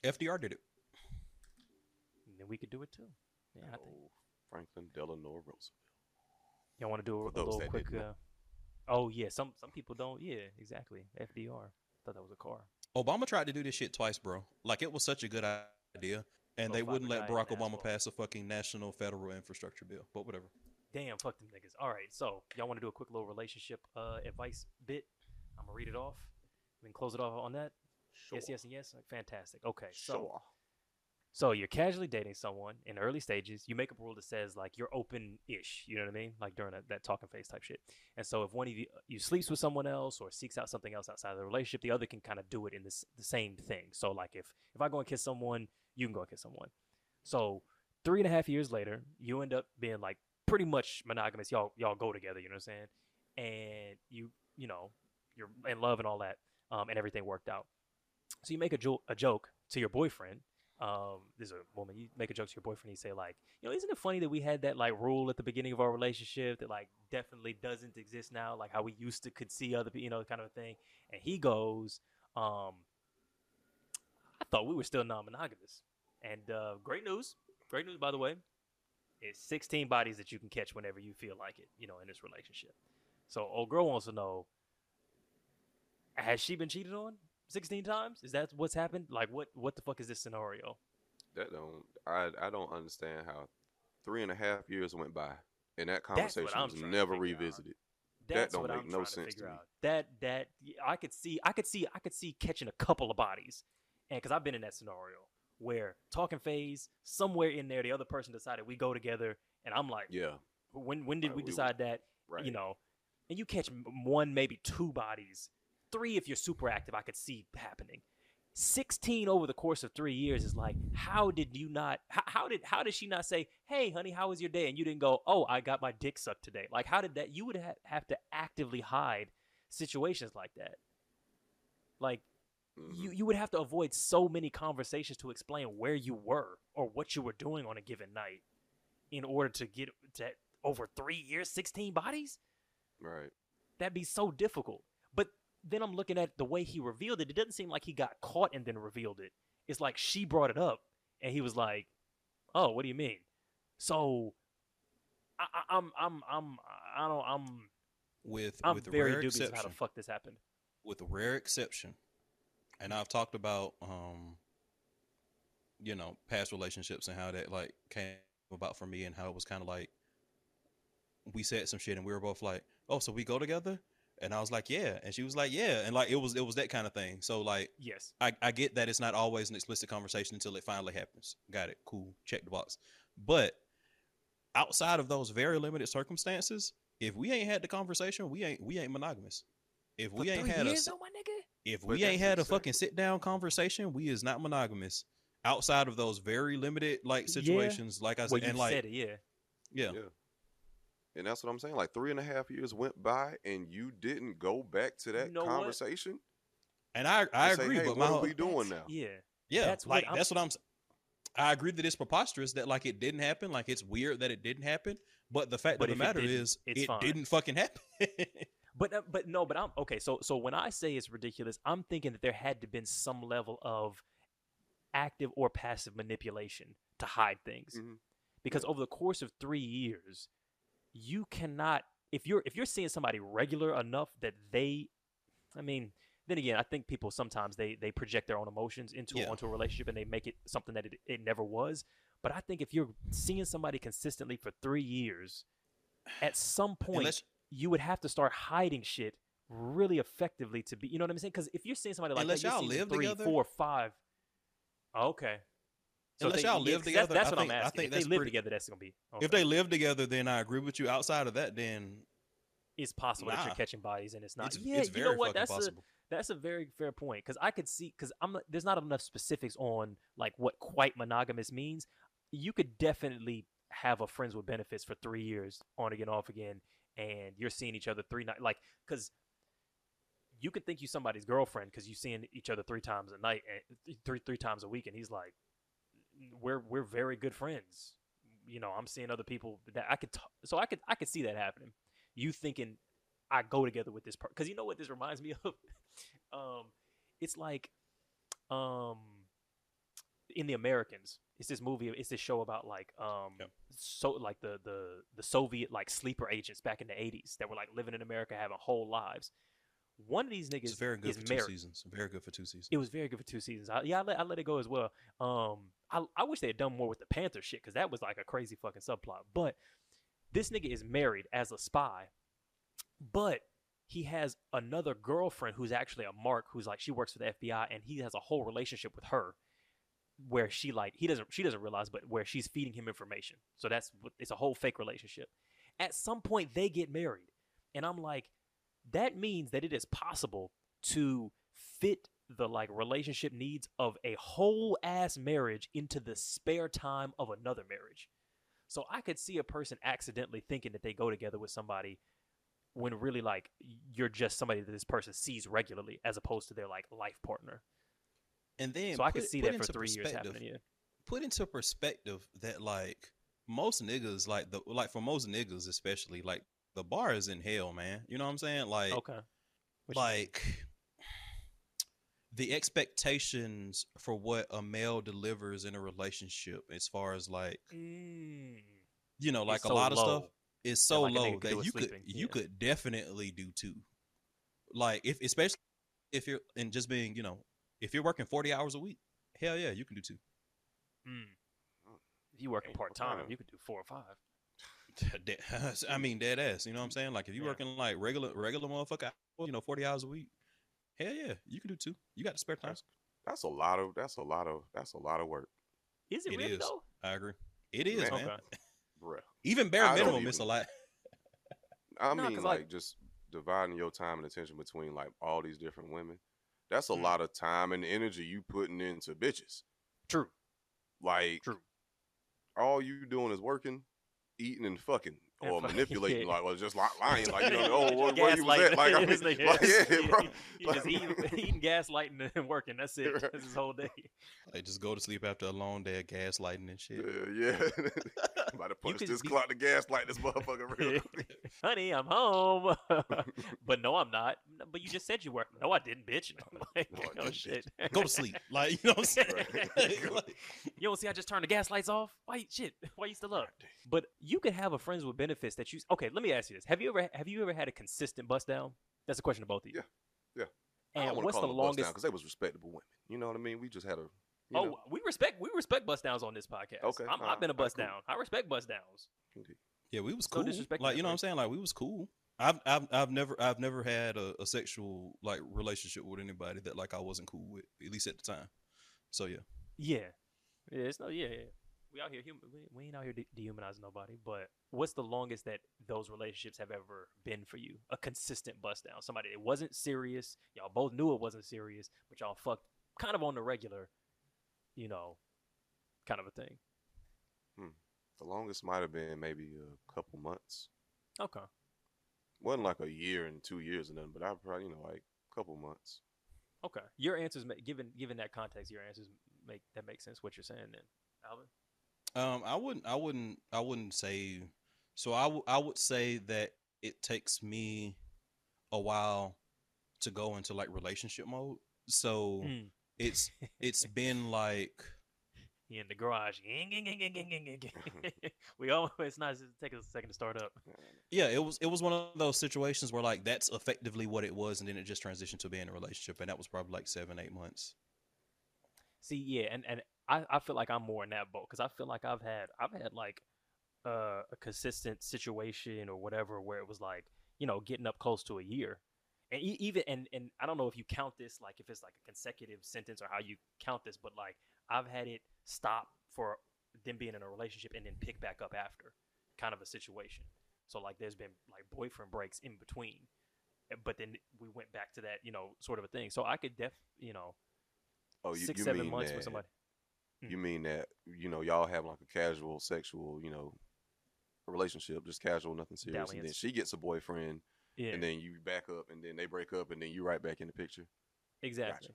FDR did it. then we could do it too. Yeah, I think. Oh, Franklin Delano Roosevelt. Y'all want to do a, a little that quick? Uh, oh yeah, some some people don't. Yeah, exactly. FDR. Thought that was a car. Obama tried to do this shit twice, bro. Like it was such a good idea, and they wouldn't let Barack Obama asphalt. pass a fucking national federal infrastructure bill. But whatever. Damn, fuck them niggas. All right, so y'all want to do a quick little relationship uh, advice bit? I'm gonna read it off. We can close it off on that. Yes, yes, and yes. Fantastic. Okay, so Sure. So you're casually dating someone in early stages. You make up a rule that says like you're open-ish. You know what I mean? Like during that, that talking phase type shit. And so if one of you you sleeps with someone else or seeks out something else outside of the relationship, the other can kind of do it in this the same thing. So like if if I go and kiss someone, you can go and kiss someone. So three and a half years later, you end up being like pretty much monogamous. Y'all y'all go together. You know what I'm saying? And you you know you're in love and all that, um, and everything worked out. So you make a, jo- a joke to your boyfriend um, there's a woman, you make a joke to your boyfriend, you say like, you know, isn't it funny that we had that like rule at the beginning of our relationship that like definitely doesn't exist now, like how we used to could see other people, you know, kind of a thing. And he goes, um, I thought we were still non-monogamous. And uh, great news, great news by the way, is 16 bodies that you can catch whenever you feel like it, you know, in this relationship. So old girl wants to know, has she been cheated on? 16 times? Is that what's happened? Like what what the fuck is this scenario? That don't I I don't understand how three and a half years went by and that conversation was never revisited. That's don't what make no sense to to me. out. That that I could see I could see I could see catching a couple of bodies And because I've been in that scenario where talking phase, somewhere in there, the other person decided we go together, and I'm like, Yeah. when when did Right, we we- decide that? Right. You know, and you catch one, maybe two bodies, three if you're super active. I could see happening. Sixteen over the course of three years is like, how did you not? How, how did how did she not say, "Hey, honey, how was your day?" And you didn't go, "Oh, I got my dick sucked today." Like, how did that? You would ha- have to actively hide situations like that. Like, Mhm. you you would have to avoid so many conversations to explain where you were or what you were doing on a given night in order to get to over three years, sixteen bodies. Right. That'd be so difficult. But then I'm looking at the way he revealed it. It doesn't seem like he got caught and then revealed it. It's like she brought it up, and he was like, "Oh, what do you mean?" So, I, I, I'm I'm I'm I don't I'm with I'm with very rare dubious exception, how the fuck this happened. with a rare exception, and I've talked about um, you know, past relationships and how that like came about for me and how it was kind of like we said some shit and we were both like, oh, so we go together, and I was like, yeah, and she was like, yeah, and like it was it was that kind of thing. So like Yes. I, I get that it's not always an explicit conversation until it finally happens. Got it. Cool. Check the box. But outside of those very limited circumstances, if we ain't had the conversation, we ain't we ain't monogamous. If we For ain't had a years, s- though, my nigga. If But we ain't that's had a exactly- fucking sit down conversation, we is not monogamous. Outside of those very limited like Yeah. situations, like I Well, said, and like said it, yeah. yeah, Yeah. And that's what I'm saying. Like three and a half years went by and you didn't go back to that know what? conversation. and I I and say, agree, hey, but what my are we doing now? Yeah. Yeah, That's what like I'm- that's what I'm. s- I agree that it's preposterous that like it didn't happen. Like it's weird that it didn't happen. But the fact But of the matter is, it fine. didn't fucking happen. But uh, but no, but I'm okay. So so when I say it's ridiculous, I'm thinking that there had to been some level of active or passive manipulation to hide things, Mhm. because over the course of three years, you cannot if you're if you're seeing somebody regular enough that they, I mean. Then again, I think people sometimes they, they project their own emotions into Yeah. onto a relationship and they make it something that it, it never was. But I think if you're seeing somebody consistently for three years, at some point Unless- you would have to start hiding shit really effectively to be. You know what I'm saying? Because if you're seeing somebody like Unless that, y'all live three, together? four, five. Okay. So Unless they- y'all live together, That's, that's what think- I'm I asking. think if that's they live pretty- together, that's gonna be. Okay. If they live together, then I agree with you. Outside of that, then it's possible that you're catching bodies and it's not. it's, yeah, it's you know what? That's possible. a that's a very fair point because I could see because I'm there's not enough specifics on like what quite monogamous means. You could definitely have a friends with benefits for three years on again off again, and you're seeing each other three nights like because you could think you somebody's girlfriend because you seeing each other three times a night and three three times a week, and he's like, we're we're very good friends. You know, I'm seeing other people that I could t- so I could I could see that happening. You thinking I go together with this person because you know what this reminds me of. um, it's like, um, in the Americans, it's this movie. It's this show about like um, Yep. so like the the the Soviet like sleeper agents back in the '80s that were like living in America, having whole lives. One of these niggas It's very good is for two married. seasons. Very good for two seasons. It was very good for two seasons. I, yeah, I let, I let it go as well. Um, I, I wish they had done more with the Panther shit because that was like a crazy fucking subplot. But this nigga is married as a spy, but he has another girlfriend who's actually a mark who's like she works for the FBI and he has a whole relationship with her where she like he doesn't she doesn't realize but where she's feeding him information. So that's it's a whole fake relationship. At some point they get married and I'm like that means that it is possible to fit the like relationship needs of a whole ass marriage into the spare time of another marriage. So I could see a person accidentally thinking that they go together with somebody when really like you're just somebody that this person sees regularly as opposed to their like life partner. And then so I could put- see that for into three years perspective- happening. Yeah. Put into perspective that like most niggas, like the like for most niggas especially, like the bar is in hell, man. You know what I'm saying? Like Okay. Mean? like the expectations for what a male delivers in a relationship as far as like Mm. you know like a so lot of stuff is so like low that you could sleeping, you yeah. could definitely do too. like if especially if you're and just being you know if you're working 40 hours a week hell yeah you can do two Mm. If you're working part time, time. you could do four or five. I mean, dead ass. You know what I'm saying? Like, if you Yeah. working like regular, regular motherfucker, you know, 40 hours a week, hell yeah, you can do two. You got the spare time. That's That's a lot of that's a lot of that's a lot of work, Is it, It really is. though? I agree. It is, Man. man. Okay. Even bare I don't minimum, it's a lot. I No, like, like- just dividing your time and attention between like all these different women. That's a Mm. lot of time and energy you putting into bitches. True. Like, True. all you doing is working, eating, and fucking, or fuck- manipulating. yeah. Like, well, just li- lying. Like, you know, oh, where, where you was at? Like, I mean, this like, yeah, bro. He, just eating, eating, gaslighting, and working. That's it. Right. That's his whole day. Like just go to sleep after a long day of gaslighting and shit. Yeah, yeah. About to punch this be- clock to gaslight this motherfucker real quick. Honey, I'm home. but no, I'm not. But you just said you were. No, I didn't, bitch. I'm like, No, oh didn't, shit. Go to sleep. Like you know what I'm saying? Right. Like, You don't see I just turned the gas lights off? Why shit? Why you still up? But you could have a friends with benefits that you Okay, let me ask you this. Have you ever have you ever had a consistent bust down? That's a question to both of you. Yeah, yeah. I And don't what's to the call them longest because they was respectable women. You know what I mean? We just had a. You Oh, know, we respect we respect bust downs on this podcast. Okay, I'm, alright, I've been a alright, bust cool. down. I respect bust downs. indeed. yeah, we was cool. disrespect like you know what I'm saying? Like we was cool. I've I've I've never I've never had a, a sexual like relationship with anybody that like I wasn't cool with, at least at the time. So yeah. Yeah, yeah. It's no, yeah, yeah. We out here, hum- we, we ain't out here de- dehumanizing nobody. But what's the longest that those relationships have ever been for you? A consistent bust down. Somebody it wasn't serious. Y'all both knew it wasn't serious, but y'all fucked kind of on the regular. You know, kind of a thing. Hmm. The longest might have been maybe a couple months. Okay. wasn't like a year and two years and nothing, but I probably you know like a couple months. Okay. Your answers, given given that context, your answers make that makes sense. What you're saying, then, Alvin. Um, I wouldn't, I wouldn't, I wouldn't say. So I, w- I would say that it takes me a while to go into like relationship mode. So Mm. it's it's been like He in the garage. we all. It's nice. It take us a second to start up. yeah, it was it was one of those situations where like that's effectively what it was, and then it just transitioned to being a relationship, and that was probably like seven, eight months. See, yeah, and and I, I feel like I'm more in that boat because I feel like I've had I've had like uh, a consistent situation or whatever where it was like you know getting up close to a year, and even and and I don't know if you count this like if it's like a consecutive sentence or how you count this, but like I've had it stop for them being in a relationship and then pick back up after, kind of a situation. So like there's been like boyfriend breaks in between, eh, but then we went back to that you know sort of a thing. So I could def you know Oh, you, six you seven months that, with somebody. You mm-hmm. mean that you know y'all have like a casual sexual you know relationship, just casual, nothing serious, and then she gets a boyfriend, Yeah, and then you back up, and then they break up, and then you right back in the picture. exactly.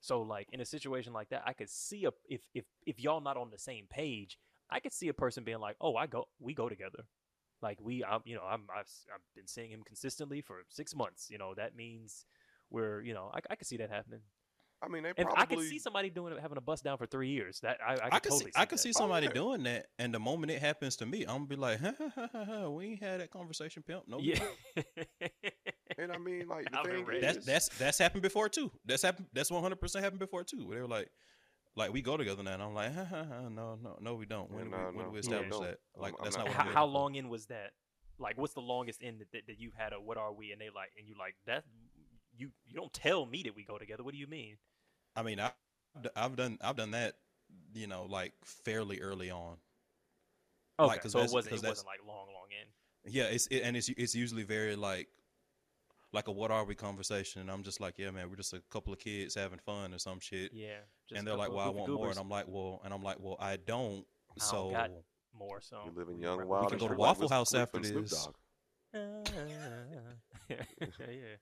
So like in a situation like that, I could see a if if if y'all not on the same page, I could see a person being like, "Oh, I go, we go together." Like we, I'm, you know, I'm, I've, I've been seeing him consistently for six months. You know, that means we're, you know, I, I could see that happening. I mean, they And probably I could see somebody doing it, having a bust down for three years. That I, I could, I could totally see, I could that. see Oh, somebody yeah. doing that, and the moment it happens to me, I'm gonna be like, ha, ha, ha, ha, ha, we ain't had that conversation, pimp. No, we Yeah. not." And I mean, like the I've been thing ready. is, that's that's that's happened before too. That's happened. That's 100 percent happened before too. Where they were like, like we go together now, and I'm like, ha, ha, ha, no, no, no, we don't. When, Yeah, do we, no, when do no, we no, establish don't. that? I'm- Like I'm that's not not, what how, I'm how doing. long in was that? Like, what's the longest in that, that, that you've had a what are we? And they like, and you like that. You you don't tell me that we go together. What do you mean? I mean, I, I've done I've done that, you know, like fairly early on. Okay, Like, 'cause so it wasn't 'cause it that's- wasn't like long long in. Yeah, it's it, and it's it's usually very like like a what are we conversation, and I'm just like, yeah, man, we're just a couple of kids having fun or some shit, Yeah, just and they're like, well, I want goofy more, and I'm like, well, and I'm like, well, I don't. I So don't got more. So you live in young, rap- wild. can go to free like Waffle House after this. Dogg. yeah, yeah.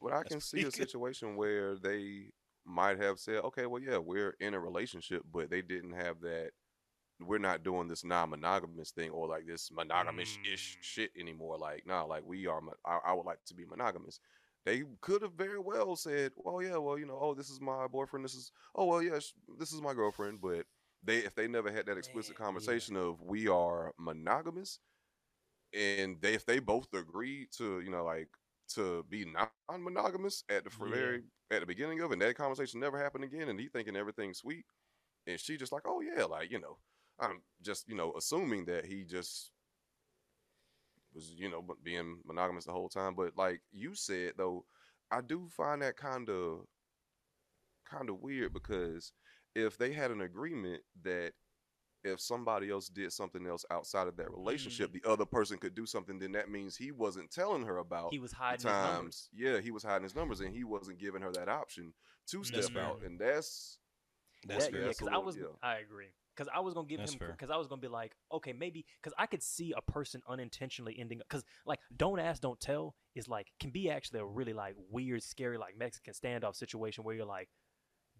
But I can see a situation where they might have said, okay, well, yeah, we're in a relationship, but they didn't have that. We're not doing this non-monogamous thing or like this monogamous-ish Mm. shit anymore. Like, nah, like we are. I, I would like to be monogamous. They could have very well said, well, yeah, well, you know, oh, this is my boyfriend. This is, oh, well, yeah, sh- this is my girlfriend. But they, if they never had that explicit Man, yeah. conversation of we are monogamous, and they, if they both agreed to, you know, like to be non-monogamous at the Yeah. very at the beginning of it, and that conversation never happened again, and he thinking everything's sweet, and she just like, oh yeah, like you know, I'm just you know assuming that he just was you know being monogamous the whole time, but like you said though, I do find that kind of kind of weird because if they had an agreement that if somebody else did something else outside of that relationship, mm. the other person could do something, then that means he wasn't telling her about He was the hiding his numbers. times. Yeah, he was hiding his numbers and he wasn't giving her that option to That's step out. fair. And that's That's That- fair. yeah, because I was, yeah. I agree. Because I was gonna give That's him, because I was gonna be like, okay, maybe, because I could see a person unintentionally ending, up, because like, don't ask, don't tell is like can be actually a really like weird, scary like Mexican standoff situation where you're like,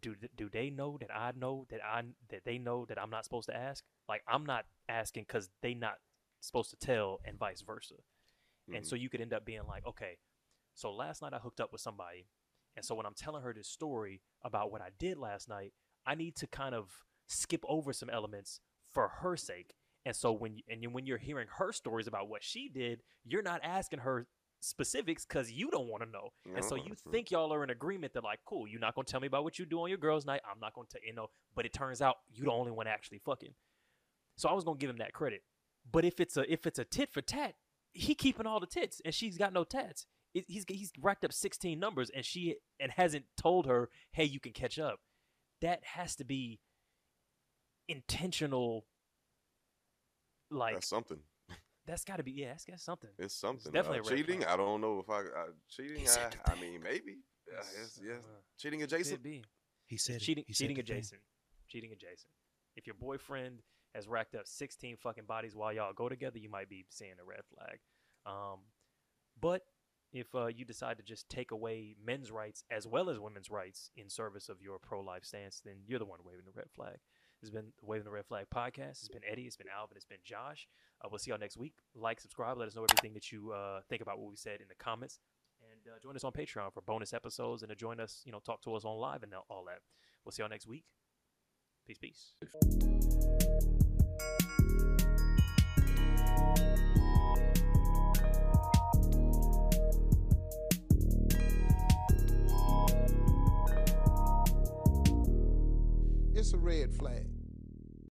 do do they know that I know that I that they know that I'm not supposed to ask? Like I'm not asking because they not supposed to tell, and vice versa. And Mhm. so you could end up being like, okay, so last night I hooked up with somebody. And so when I'm telling her this story about what I did last night, I need to kind of skip over some elements for her sake. And so when you, and when you're hearing her stories about what she did, you're not asking her specifics because you don't want to know. And so you Uh-huh. think y'all are in agreement that like, cool, you're not gonna tell me about what you do on your girls' night. I'm not gonna tell you know. But it turns out you the only one actually fucking. So I was gonna give him that credit. But if it's a if it's a tit for tat, he keeping all the tits and she's got no tats. It, he's he's racked up 16 numbers and she and hasn't told her, hey, you can catch up. That has to be intentional. Like that's something. That's got to be yeah, that's, that's something. It's something. definitely Uh, a cheating. flag. I don't know if I uh, cheating. I, I mean, maybe. Yeah, It's, it's, yes. uh, cheating could adjacent. be. He said it. cheating He said cheating the thing. adjacent cheating adjacent if your boyfriend has racked up 16 fucking bodies while y'all go together you might be seeing a red flag um, but if uh, you decide to just take away men's rights as well as women's rights in service of your pro-life stance then you're the one waving the red flag this has been the waving the red flag podcast it's been Eddy it's been alvin it's been josh uh, we'll see y'all next week like subscribe let us know everything that you uh, think about what we said in the comments and uh, join us on patreon for bonus episodes and to join us you know talk to us on live and all that We'll see y'all next week. Peace, peace. It's a red flag.